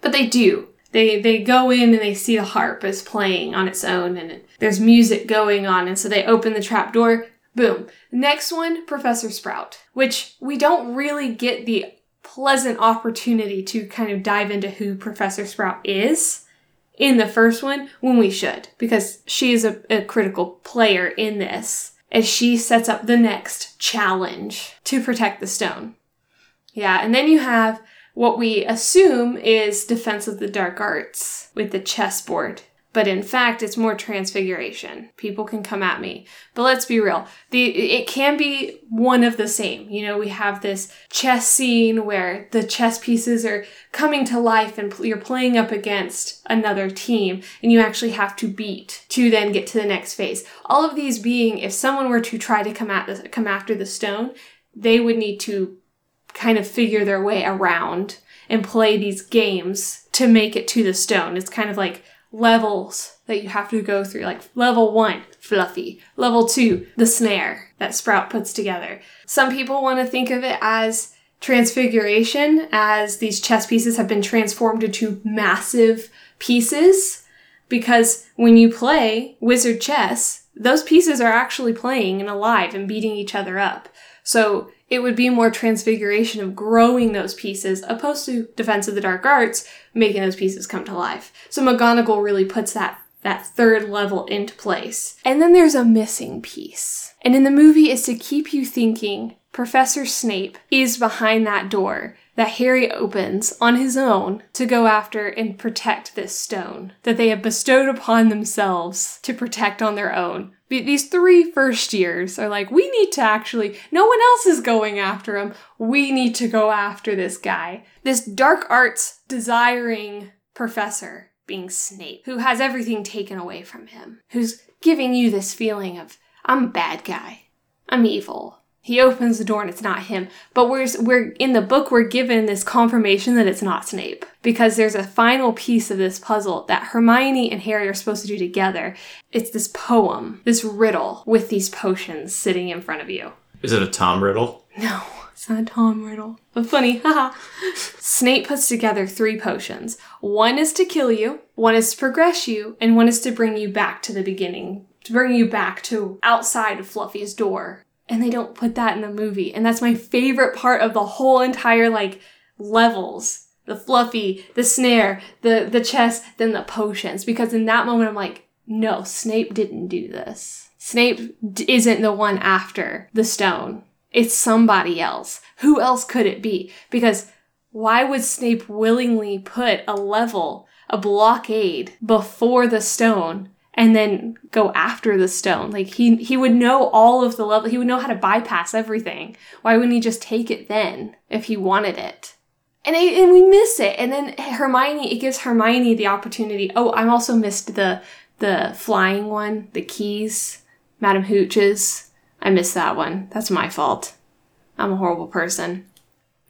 But they do. They, they go in and they see the harp is playing on its own and there's music going on and so they open the trap door boom next one professor sprout which we don't really get the pleasant opportunity to kind of dive into who professor sprout is in the first one when we should, because she is a, a critical player in this as she sets up the next challenge to protect the stone. Yeah, and then you have what we assume is Defense of the Dark Arts with the chessboard. But in fact, it's more transfiguration. People can come at me. But let's be real. The it can be one of the same. You know, we have this chess scene where the chess pieces are coming to life and you're playing up against another team and you actually have to beat to then get to the next phase. All of these being if someone were to try to come at this, come after the stone, they would need to kind of figure their way around and play these games to make it to the stone. It's kind of like levels that you have to go through. Like level one, fluffy. Level two, the snare that Sprout puts together. Some people want to think of it as transfiguration, as these chess pieces have been transformed into massive pieces. Because when you play wizard chess, those pieces are actually playing and alive and beating each other up. So it would be more transfiguration of growing those pieces opposed to Defense of the Dark Arts, making those pieces come to life. So McGonagall really puts that that third level into place. And then there's a missing piece. And in the movie is to keep you thinking Professor Snape is behind that door that Harry opens on his own to go after and protect this stone that they have bestowed upon themselves to protect on their own. These three first years are like, we need to actually, no one else is going after him. We need to go after this guy. This dark arts desiring professor being Snape, who has everything taken away from him, who's giving you this feeling of, I'm a bad guy. I'm evil. He opens the door and it's not him. But we're we're in the book we're given this confirmation that it's not Snape because there's a final piece of this puzzle that Hermione and Harry are supposed to do together. It's this poem, this riddle with these potions sitting in front of you. Is it a Tom Riddle? No, it's not a Tom Riddle. But funny, haha. Snape puts together three potions. One is to kill you, one is to progress you, and one is to bring you back to the beginning, to bring you back to outside of Fluffy's door. And they don't put that in the movie. And that's my favorite part of the whole entire, like, levels. The fluffy, the snare, the, the chest, then the potions. Because in that moment, I'm like, no, Snape didn't do this. Snape d- isn't the one after the stone. It's somebody else. Who else could it be? Because why would Snape willingly put a level, a blockade before the stone and then go after the stone? Like he he would know all of the level. He would know how to bypass everything. Why wouldn't he just take it then if he wanted it? And, I, and we miss it. And then Hermione, it gives Hermione the opportunity. Oh, I also missed the the flying one, the keys, Madam Hooch's. I missed that one. That's my fault. I'm a horrible person.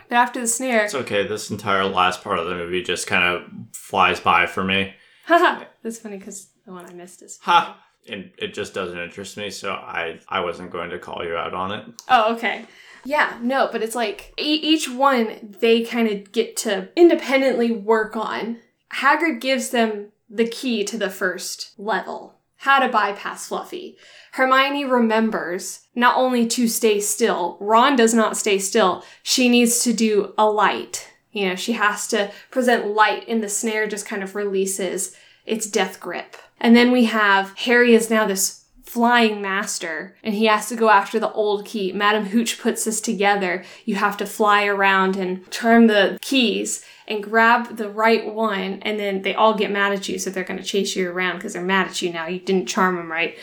But after the snare, It's okay. This entire last part of the movie just kind of flies by for me. haha, that's funny because the one I missed is Ha! and it just doesn't interest me. So I I wasn't going to call you out on it. Oh, okay. Yeah, no, but it's like e- each one they kind of get to independently work on. Hagrid gives them the key to the first level how to bypass Fluffy. Hermione remembers not only to stay still, Ron does not stay still, she needs to do a light. You know, she has to present light, and the snare just kind of releases its death grip. And then we have Harry is now this flying master and he has to go after the old key. Madam Hooch puts this together. You have to fly around and turn the keys and grab the right one and then they all get mad at you so they're going to chase you around because they're mad at you now. You didn't charm them right.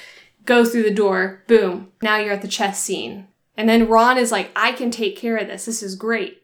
Go through the door. Boom. Now you're at the chess scene. And then Ron is like, I can take care of this. This is great.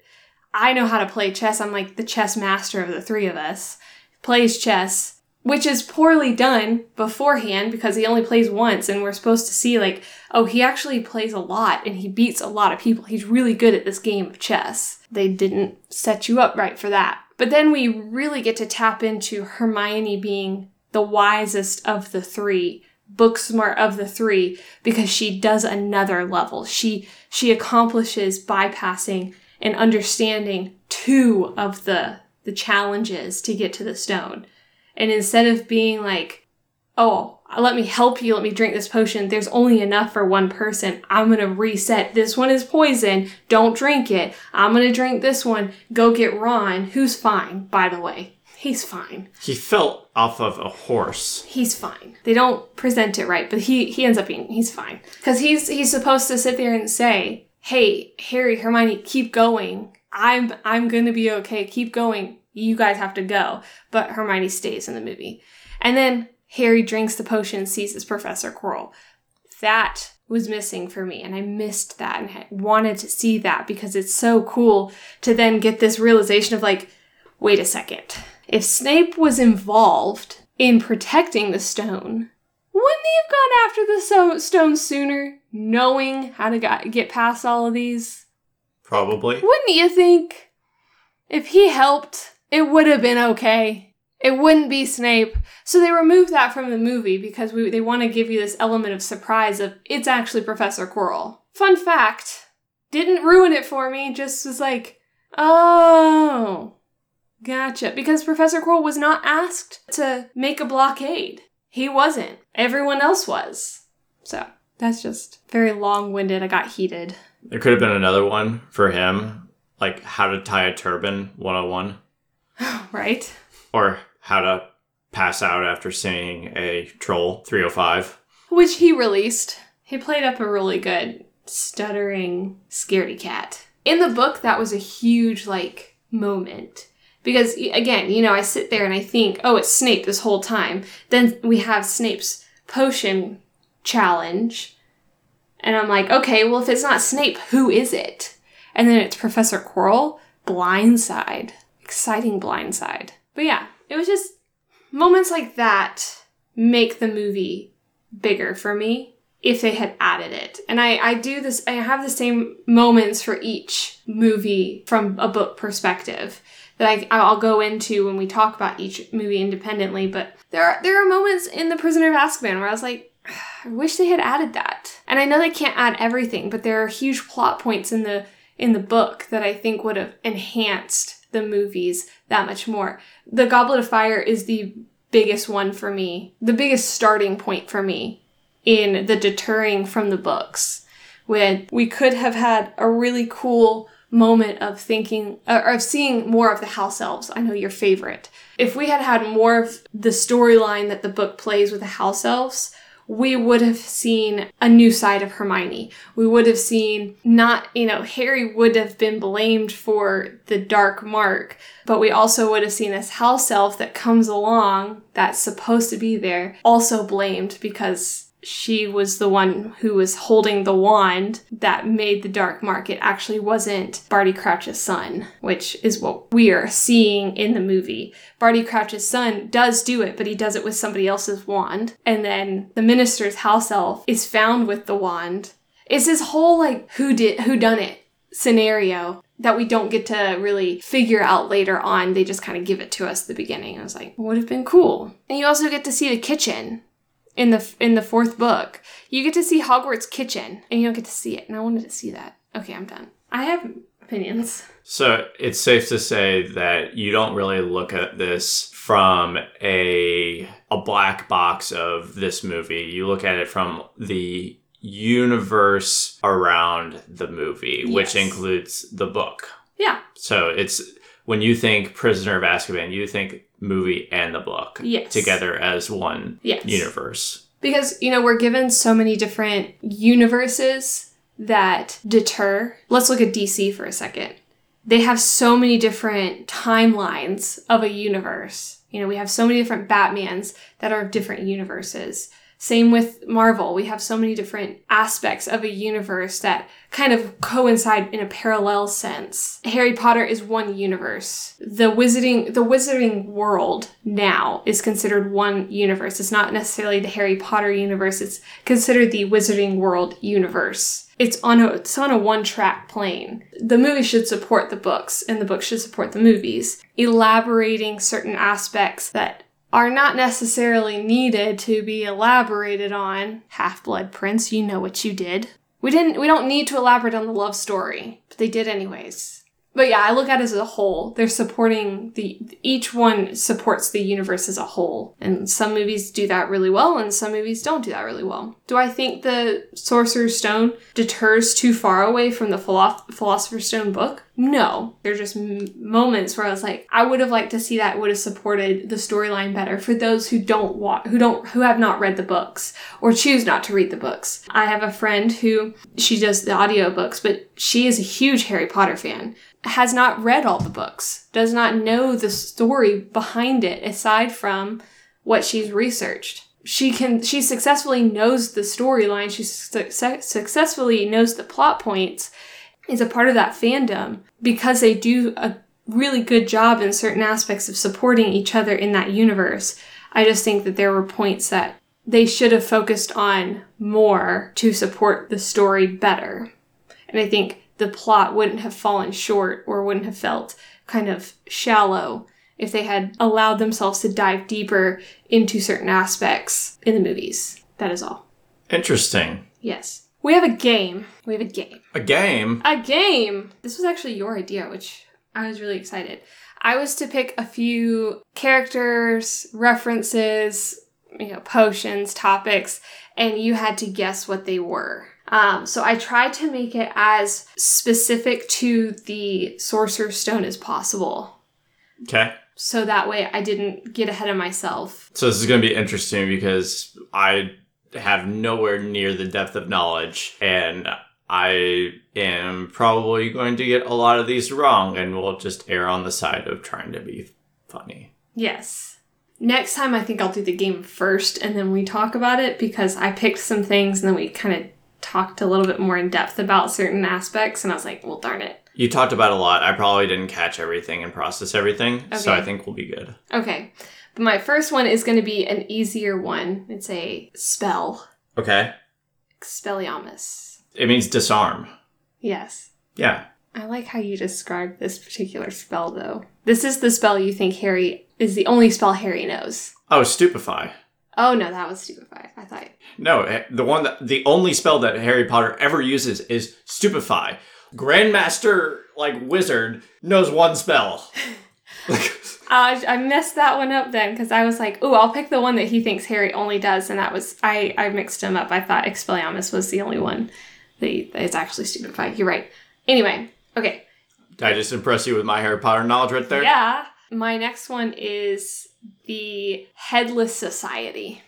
I know how to play chess. I'm like the chess master of the three of us. Plays chess which is poorly done beforehand because he only plays once and we're supposed to see like oh he actually plays a lot and he beats a lot of people. He's really good at this game of chess. They didn't set you up right for that. But then we really get to tap into hermione being the wisest of the three book smart of the three because she does another level. She she accomplishes bypassing and understanding two of the the challenges to get to the stone and instead of being like, oh, let me help you, let me drink this potion, there's only enough for one person. I'm gonna reset. This one is poison. Don't drink it. I'm gonna drink this one. Go get Ron, who's fine, by the way. He's fine. He fell off of a horse. He's fine. They don't present it right, but he he ends up being he's fine because he's he's supposed to sit there and say, "Hey, Harry, Hermione, keep going. I'm I'm gonna be okay. Keep going you guys have to go. But Hermione stays in the movie. And then Harry drinks the potion and sees his Professor Quirrell. That was missing for me, and I missed that and wanted to see that because it's so cool to then get this realization of like, wait a second. If Snape was involved in protecting the stone, wouldn't he have gone after the so- stone sooner, knowing how to get past all of these? Probably. Wouldn't you think? If he helped it would have been okay. It wouldn't be Snape. So they removed that from the movie because we, they want to give you this element of surprise of it's actually Professor Quirrell. Fun fact. Didn't ruin it for me, just was like, oh, gotcha. Because Professor Quirrell was not asked to make a blockade. He wasn't. Everyone else was. So that's just very long winded. I got heated. There could have been another one for him, like how to tie a turban 101. right. Or how to pass out after seeing a Troll 305. Which he released. He played up a really good stuttering scaredy cat. In the book, that was a huge, like, moment. Because, again, you know, I sit there and I think, oh, it's Snape this whole time. Then we have Snape's potion challenge. And I'm like, okay, well, if it's not Snape, who is it? And then it's Professor Quirrell, Blindside exciting blindside. But yeah, it was just moments like that make the movie bigger for me if they had added it. And I, I do this, I have the same moments for each movie from a book perspective that I, I'll go into when we talk about each movie independently. But there are, there are moments in The Prisoner of Azkaban where I was like, I wish they had added that. And I know they can't add everything, but there are huge plot points in the in the book that I think would have enhanced the movies that much more. The Goblet of Fire is the biggest one for me, the biggest starting point for me in the deterring from the books. When we could have had a really cool moment of thinking, uh, or of seeing more of the house elves. I know your favorite. If we had had more of the storyline that the book plays with the house elves, we would have seen a new side of Hermione. We would have seen not, you know, Harry would have been blamed for the dark mark, but we also would have seen this house elf that comes along that's supposed to be there, also blamed because she was the one who was holding the wand that made the dark mark. It actually wasn't Barty Crouch's son, which is what we are seeing in the movie. Barty Crouch's son does do it, but he does it with somebody else's wand. And then the minister's house elf is found with the wand. It's this whole like who did who done it scenario that we don't get to really figure out later on. They just kind of give it to us at the beginning. I was like, would have been cool. And you also get to see the kitchen in the in the fourth book. You get to see Hogwarts kitchen, and you don't get to see it. And I wanted to see that. Okay, I'm done. I have opinions. So it's safe to say that you don't really look at this from a a black box of this movie. You look at it from the universe around the movie, which includes the book. Yeah. So it's when you think Prisoner of Azkaban, you think movie and the book Yes. together as one Yes. universe. Because, you know, we're given so many different universes that deter. Let's look at DC for a second. They have so many different timelines of a universe. You know, we have so many different Batmans that are different universes. Same with Marvel. We have so many different aspects of a universe that kind of coincide in a parallel sense. Harry Potter is one universe. The wizarding the wizarding world now is considered one universe. It's not necessarily the Harry Potter universe. It's considered the wizarding world universe. It's on a it's on a one track plane. The movie should support the books and the books should support the movies, elaborating certain aspects that are not necessarily needed to be elaborated on. Half Blood Prince, you know what you did. We didn't we don't need to elaborate on the love story, but they did anyways. But yeah, I look at it as a whole. They're supporting the each one supports the universe as a whole. And some movies do that really well and some movies don't do that really well. Do I think the Sorcerer's Stone deters too far away from the Philo- Philosopher's Stone book? No. There's just moments where I was like, I would have liked to see that would have supported the storyline better for those who don't wa- who don't who have not read the books or choose not to read the books. I have a friend who she does the audiobooks, but she is a huge Harry Potter fan. Has not read all the books, does not know the story behind it aside from what she's researched. She can she successfully knows the storyline, she su- successfully knows the plot points is a part of that fandom because they do a really good job in certain aspects of supporting each other in that universe. I just think that there were points that they should have focused on more to support the story better. And I think the plot wouldn't have fallen short or wouldn't have felt kind of shallow if they had allowed themselves to dive deeper into certain aspects in the movies. That is all. Interesting. Yes. We have a game. We have a game. A game. A game! This was actually your idea, which I was really excited. I was to pick a few characters, references, you know, potions, topics, and you had to guess what they were. Um, so I tried to make it as specific to the Sorcerer's Stone as possible. Okay. So that way I didn't get ahead of myself. So this is going to be interesting because I have nowhere near the depth of knowledge and I am probably going to get a lot of these wrong and will just err on the side of trying to be funny. Yes. Next time, I think I'll do the game first and then we talk about it because I picked some things and then we kind of talked a little bit more in depth about certain aspects and I was like, well, darn it. You talked about a lot. I probably didn't catch everything and process everything, so I think we'll be good. Okay. But my first one is going to be an easier one. It's a spell. Okay. Expelliarmus. It means disarm. Yes. Yeah. I like how you describe this particular spell, though. This is the spell you think Harry is the only spell Harry knows. Oh, stupefy. Oh no, that was stupefy. I thought. No, eh, the one that the only spell that Harry Potter ever uses is stupefy. Grandmaster like wizard knows one spell. Uh, I messed that one up then because I was like, "Oh, I'll pick the one that he thinks Harry only does," and that was I. I mixed him up. I thought Expelliarmus was the only one that is actually stupefied. You're right. Anyway, okay, did I just impress you with my Harry Potter knowledge right there? yeah. My next one is the Headless Society.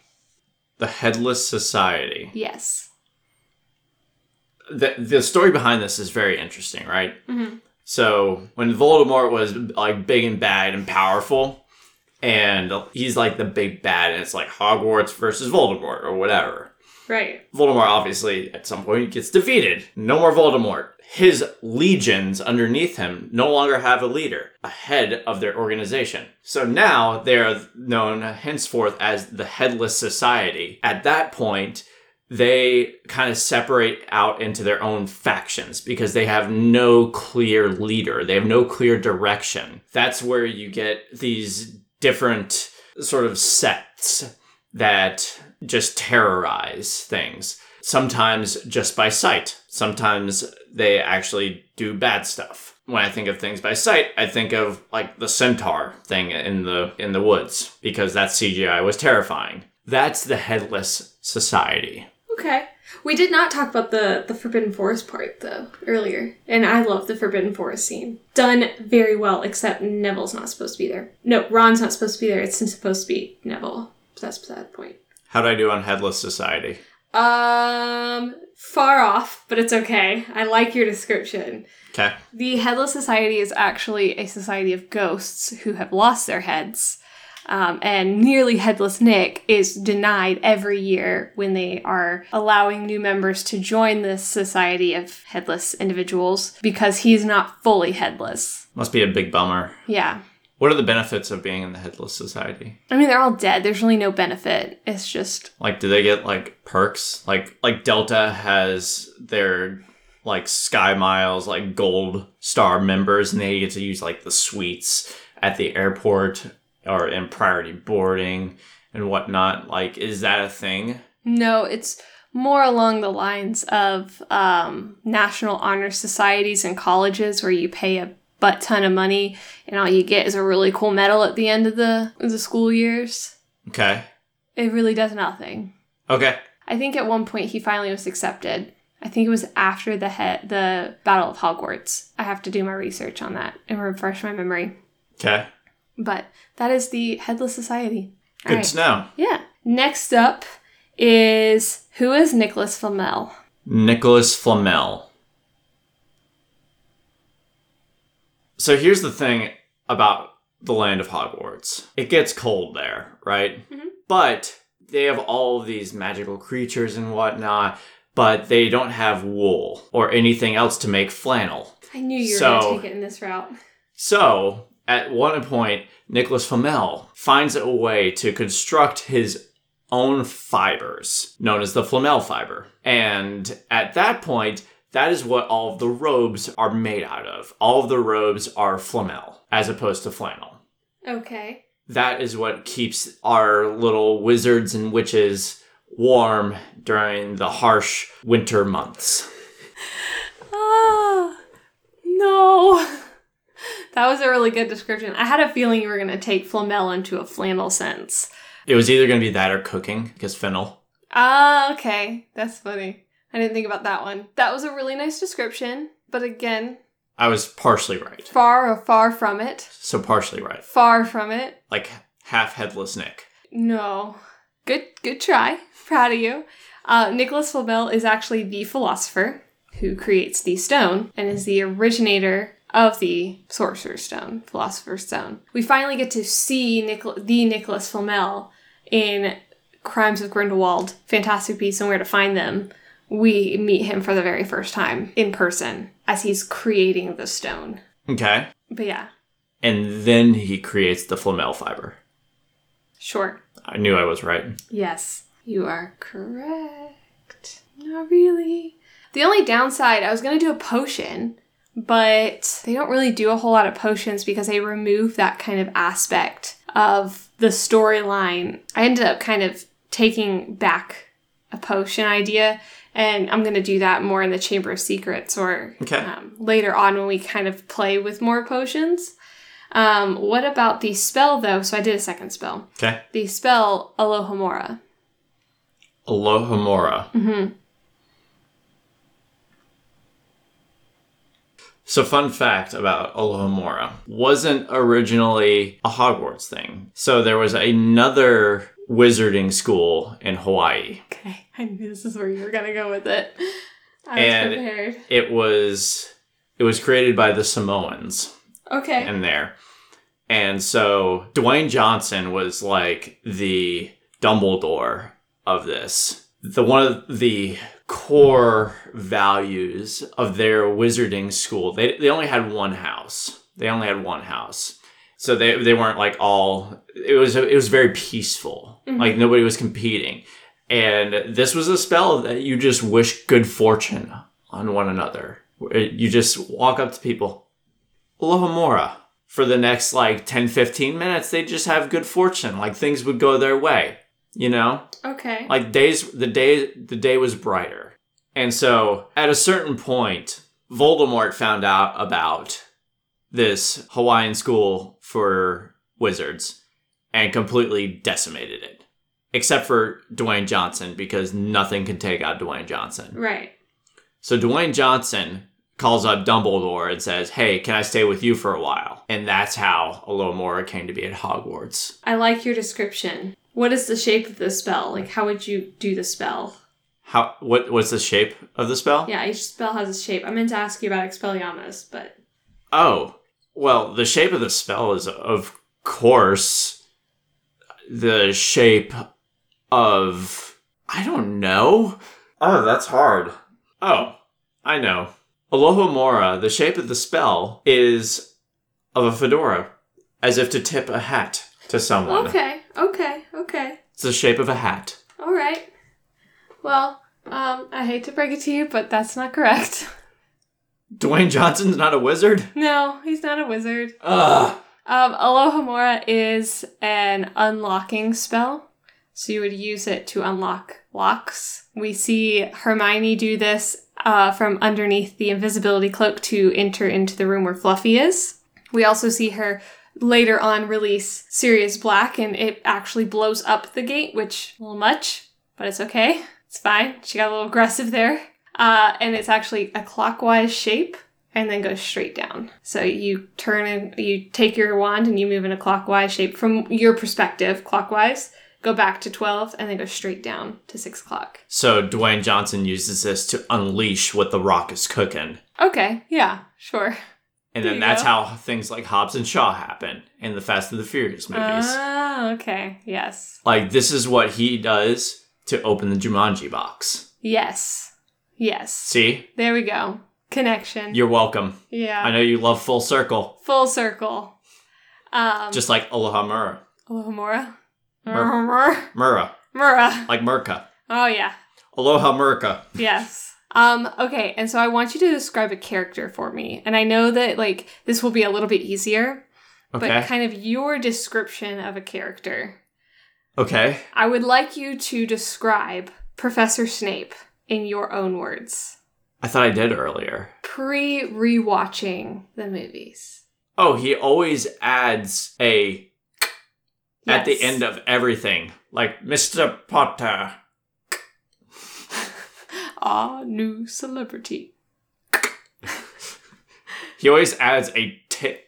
The Headless Society. Yes. The the story behind this is very interesting, right? hmm So when Voldemort was like big and bad and powerful, and he's like the big bad, and it's like Hogwarts versus Voldemort or whatever. Right. Voldemort obviously at some point gets defeated. No more Voldemort. His legions underneath him no longer have a leader, a head of their organization. So now they are known henceforth as the Headless Society. At that point, they kind of separate out into their own factions because they have no clear leader. They have no clear direction. That's where you get these different sort of sects that just terrorize things. Sometimes just by sight. Sometimes they actually do bad stuff. When I think of things by sight, I think of like the centaur thing in the in the woods because that CGI was terrifying. That's the headless society. Okay. We did not talk about the the Forbidden Forest part though earlier, and I love the Forbidden Forest scene. Done very well, except Neville's not supposed to be there. No, Ron's not supposed to be there. It's supposed to be Neville. That's that point. How would I do on headless society? Um, far off, but it's okay. I like your description. Okay. The Headless Society is actually a society of ghosts who have lost their heads. Um, and nearly headless Nick is denied every year when they are allowing new members to join this society of headless individuals because he's not fully headless. Must be a big bummer. Yeah. What are the benefits of being in the headless society? I mean, they're all dead. There's really no benefit. It's just Like, do they get like perks? Like, like Delta has their like Sky Miles, like Gold Star members, and they get to use like the suites at the airport or in priority boarding and whatnot. Like, is that a thing? no. It's more along the lines of um, national honor societies and colleges where you pay a butt ton of money and all you get is a really cool medal at the end of the of the school years. Okay. It really does nothing. Okay. I think at one point he finally was accepted. I think it was after the he- the Battle of Hogwarts. I have to do my research on that and refresh my memory. Okay. But that is the Headless Society. Good Alright. to know. Yeah. Next up is who is Nicholas Flamel? Nicholas Flamel. So here's the thing about the land of Hogwarts. It gets cold there, right? Mhm. But they have all of these magical creatures and whatnot, but they don't have wool or anything else to make flannel. I knew you were So- going to take it in this route. So, at one point, Nicholas Flamel finds a way to construct his own fibers, known as the Flamel fiber. And at that point, that is what all of the robes are made out of. All of the robes are Flamel, as opposed to flannel. Okay. That is what keeps our little wizards and witches warm during the harsh winter months. Ah, no. That was a really good description. I had a feeling you were going to take flamel into a flannel sense. It was either going to be that or cooking, because fennel. Ah, okay. That's funny. I didn't think about that one. That was a really nice description, but again, I was partially right. far, far from it. So partially right. Far from it. Like half headless Nick. No. Good, good try. Proud of you. Uh, Nicholas Flamel is actually the philosopher who creates the stone and is the originator of the Sorcerer's Stone, Philosopher's Stone. We finally get to see Nichol- the Nicholas Flamel in Crimes of Grindelwald, Fantastic Beasts and Where to Find Them. We meet him for the very first time in person as he's creating the stone. Okay. But yeah, And then he creates the Flamel fiber. sure. I knew I was right. Yes, you are correct. Not really. The only downside, I was going to do a potion, but they don't really do a whole lot of potions because they remove that kind of aspect of the storyline. I ended up kind of taking back a potion idea, and I'm going to do that more in the Chamber of Secrets or Okay. um, later on when we kind of play with more potions. Um, what about the spell though? So I did a second spell Okay. the spell Alohomora. Alohomora. Mm-hmm. So, fun fact about Alohomora wasn't originally a Hogwarts thing. So, there was another wizarding school in Hawaii. Okay, I knew this is where you were gonna go with it. I was And- prepared. It was it was created by the Samoans. Okay. in there. And so Dwayne Johnson was like the Dumbledore of this. The one of the core values of their wizarding school. They they only had one house. They only had one house. So they they weren't like all it was it was very peaceful. Mm-hmm. Like nobody was competing. And this was a spell that you just wish good fortune on one another. You just walk up to people, Alohomora. For the next like 10, 15 minutes, they just have good fortune. Like things would go their way. You know? Okay. Like days the day the day was brighter. And so at a certain point, Voldemort found out about this Hawaiian school for wizards and completely decimated it. Except for Dwayne Johnson, because nothing can take out Dwayne Johnson. right. So Dwayne Johnson calls up Dumbledore and says, Hey, can I stay with you for a while? And that's how Alohomora came to be at Hogwarts. I like your description. What is the shape of the spell? Like, how would you do the spell? How what what's the shape of the spell? Yeah, each spell has a shape. I meant to ask you about Expelliarmus, but Oh, well, the shape of the spell is, of course, the shape of. I don't know. Oh, that's hard. Oh, I know. Alohomora, the shape of the spell is of a fedora, as if to tip a hat to someone. okay, okay, okay. It's the shape of a hat. All right. Well, um, I hate to break it to you, but that's not correct. Dwayne Johnson's not a wizard? no, he's not a wizard. Ugh. Um, Alohomora is an unlocking spell. So you would use it to unlock locks. We see Hermione do this uh, from underneath the invisibility cloak to enter into the room where Fluffy is. We also see her later on release Sirius Black, and it actually blows up the gate, which a little much, but it's okay. It's fine. She got a little aggressive there. Uh, and it's actually a clockwise shape and then go straight down. So you turn and you take your wand and you move in a clockwise shape from your perspective, clockwise, go back to 12, and then go straight down to 6 o'clock. So Dwayne Johnson uses this to unleash what the rock is cooking. Okay, yeah, sure. And There then that's go. how things like Hobbs and Shaw happen in the Fast and the Furious movies. Ah, okay, yes. like this is what he does to open the Jumanji box. Yes. Yes. See? There we go. Connection. You're welcome. yeah. I know you love full circle. Full circle. Um, Just like Aloha Mura. Alohomora. Mur- Alohomora. Mura. Mura. Like Murka. Oh, yeah. Aloha Murka. Yes. Um, okay, and so I want you to describe a character for me. And I know that like this will be a little bit easier, Okay. but kind of your description of a character. okay. I would like you to describe Professor Snape in your own words. I thought I did earlier. Pre rewatching the movies. Oh, he always adds a at the end of everything. Like Mr. Potter. Ah, new celebrity. He always adds a tick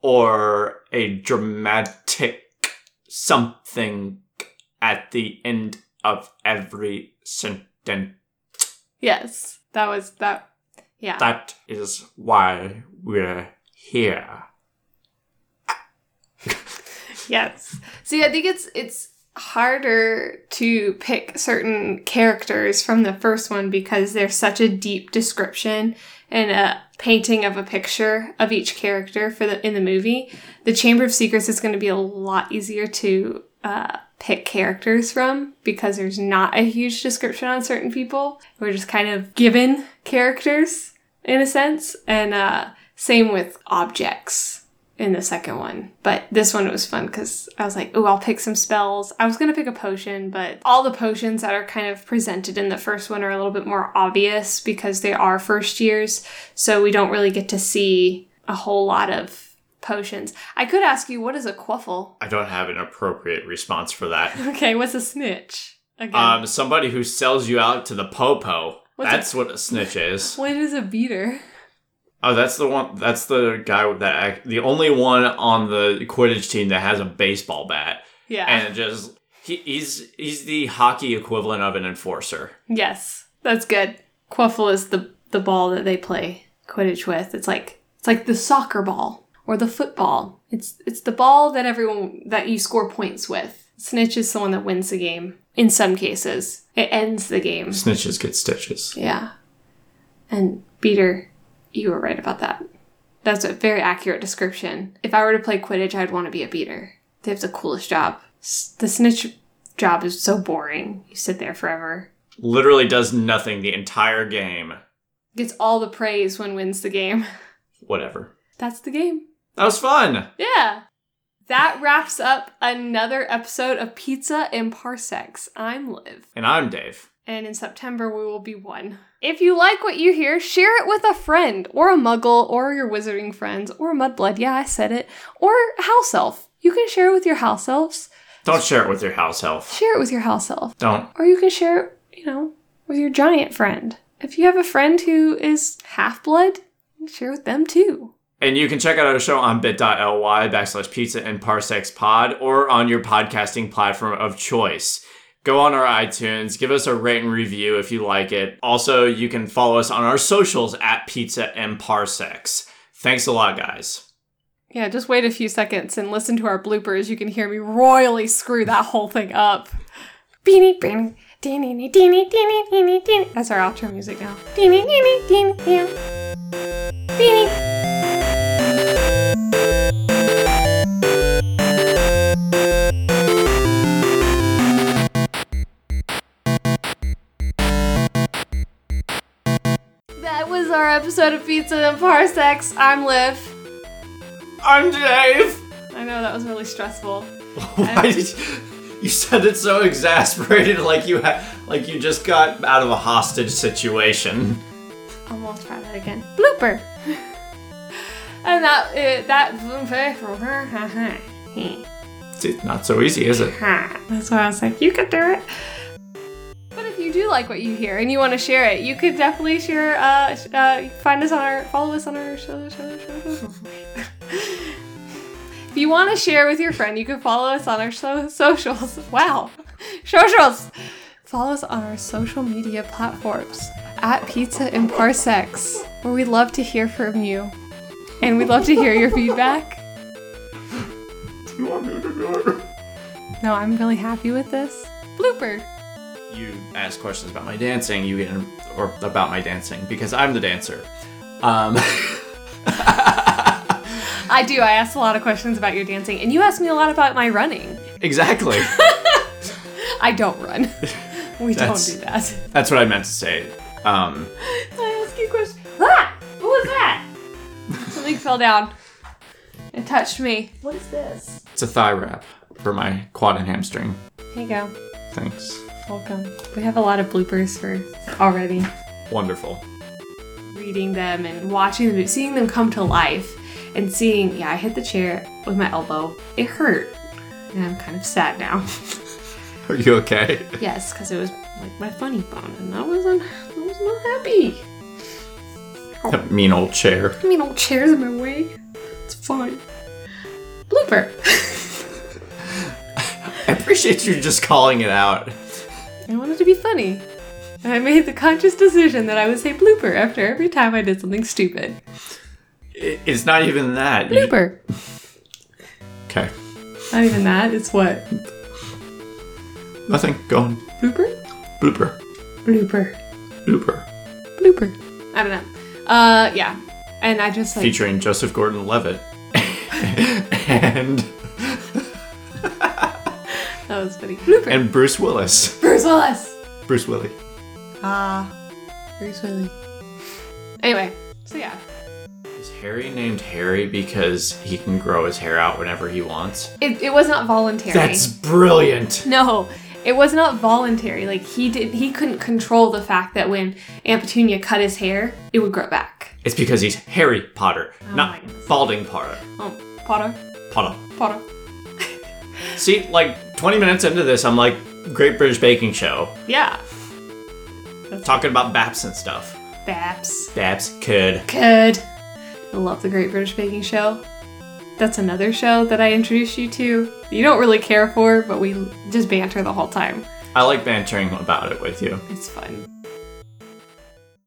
or a dramatic something at the end of every sentence. Yes. That was that yeah. That is why we're here. Yes. See, I think it's it's harder to pick certain characters from the first one because there's such a deep description and a painting of a picture of each character for the in the movie. The Chamber of Secrets is going to be a lot easier to uh, pick characters from because there's not a huge description on certain people. We're just kind of given characters in a sense, and uh, same with objects in the second one. But this one was fun because I was like, oh, I'll pick some spells. I was going to pick a potion, but all the potions that are kind of presented in the first one are a little bit more obvious because they are first years. So we don't really get to see a whole lot of potions. I could ask you, what is a quaffle? I don't have an appropriate response for that. Okay, what's a snitch? Again. Um, somebody who sells you out to the popo. What's a- That's what a snitch is. what is a beater? Oh, that's the one. That's the guy that act, the only one on the Quidditch team that has a baseball bat, Yeah. and just he, he's he's the hockey equivalent of an enforcer. Yes, that's good. Quaffle is the the ball that they play Quidditch with. It's like it's like the soccer ball or the football. It's it's the ball that everyone that you score points with. Snitch is the one that wins the game. In some cases, it ends the game. Snitches get stitches. Yeah, and beater, you were right about that. That's a very accurate description. If I were to play Quidditch, I'd want to be a beater. They have the coolest job. S- The snitch job is so boring. You sit there forever. Literally does nothing the entire game. gets all the praise when wins the game. Whatever. That's the game. That was fun. Yeah. That wraps up another episode of Pizza and Parsecs. I'm Liv. And I'm Dave. And in September, we will be one. If you like what you hear, share it with a friend, or a muggle, or your wizarding friends, or mudblood. Yeah, I said it. Or house elf. You can share it with your house elves. Don't share it with your house elf. Share it with your house elf. Don't. Or you can share it, you know, with your giant friend. If you have a friend who is half blood, share with them too. And you can check out our show on bit.ly backslash pizza and parsecs pod or on your podcasting platform of choice. Go on our iTunes, give us a rate and review if you like it. Also, you can follow us on our socials at pizza and parsecs. Thanks a lot, guys. Yeah, just wait a few seconds and listen to our bloopers. You can hear me royally screw that whole thing up. Beanie, beanie, deenie, deenie, deenie, deenie, deenie. That's our outro music now. Deenie, deenie, deenie, deenie. Beanie. That was our episode of Pizza and Parsecs. I'm Liv. I'm Dave. I know that was really stressful. Why did you, you said it so exasperated like you had like you just got out of a hostage situation? I won't try that again. Blooper. And that uh, that It's not so easy, is it? that's why I was like, you could do it. But if you do like what you hear and you want to share it, you could definitely share. Uh, uh, find us on our, follow us on our show. show, show. if you want to share with your friend, you can follow us on our so- socials. Wow, socials. Follow us on our social media platforms at Pizza and Parsecs, where we love to hear from you, and we'd love to hear your feedback. You want me to do it? No, I'm really happy with this. Blooper. You ask questions about my dancing, you get in, or about my dancing because I'm the dancer. Um, I do. I asked a lot of questions about your dancing, and you asked me a lot about my running. exactly. I don't run. We That's- don't do that. That's what I meant to say. Um, fell down. It touched me. What is this? it's a thigh wrap for my quad and hamstring. Here you go. Thanks. Welcome. We have a lot of bloopers for already. Wonderful. reading them and watching them, seeing them come to life, and seeing, yeah, I hit the chair with my elbow. It hurt. And I'm kind of sad now. Are you okay? yes, because it was like my funny bone, and I wasn't, I was not happy. That mean old chair. I mean, old chairs in my way. It's fine. Blooper. I appreciate you just calling it out. I wanted to be funny. I made the conscious decision that I would say blooper after every time I did something stupid. I- It's not even that. You- Blooper. okay. Not even that. It's what? Nothing. Go on. Blooper? Blooper. Blooper. Blooper. Blooper. I don't know. Uh, yeah. And I just like. Featuring Joseph Gordon Levitt. and That was funny. Blooper. and Bruce Willis. Bruce Willis. Bruce Willie. Ah. Bruce Willis. Anyway, so yeah. Is Harry named Harry because he can grow his hair out whenever he wants? It, it was not voluntary. That's brilliant. No, it was not voluntary. Like he did he couldn't control the fact that when Aunt Petunia cut his hair, it would grow back. It's because he's Harry Potter, oh my not balding Potter. Oh, Potter. Potter. Potter. See, like 20 minutes into this, I'm like Great British Baking Show, Yeah. talking about Baps and stuff. Baps. Baps could. Could. I love the Great British Baking Show. That's another show that I introduced you to. You don't really care for, but we just banter the whole time. I like bantering about it with you. It's fun.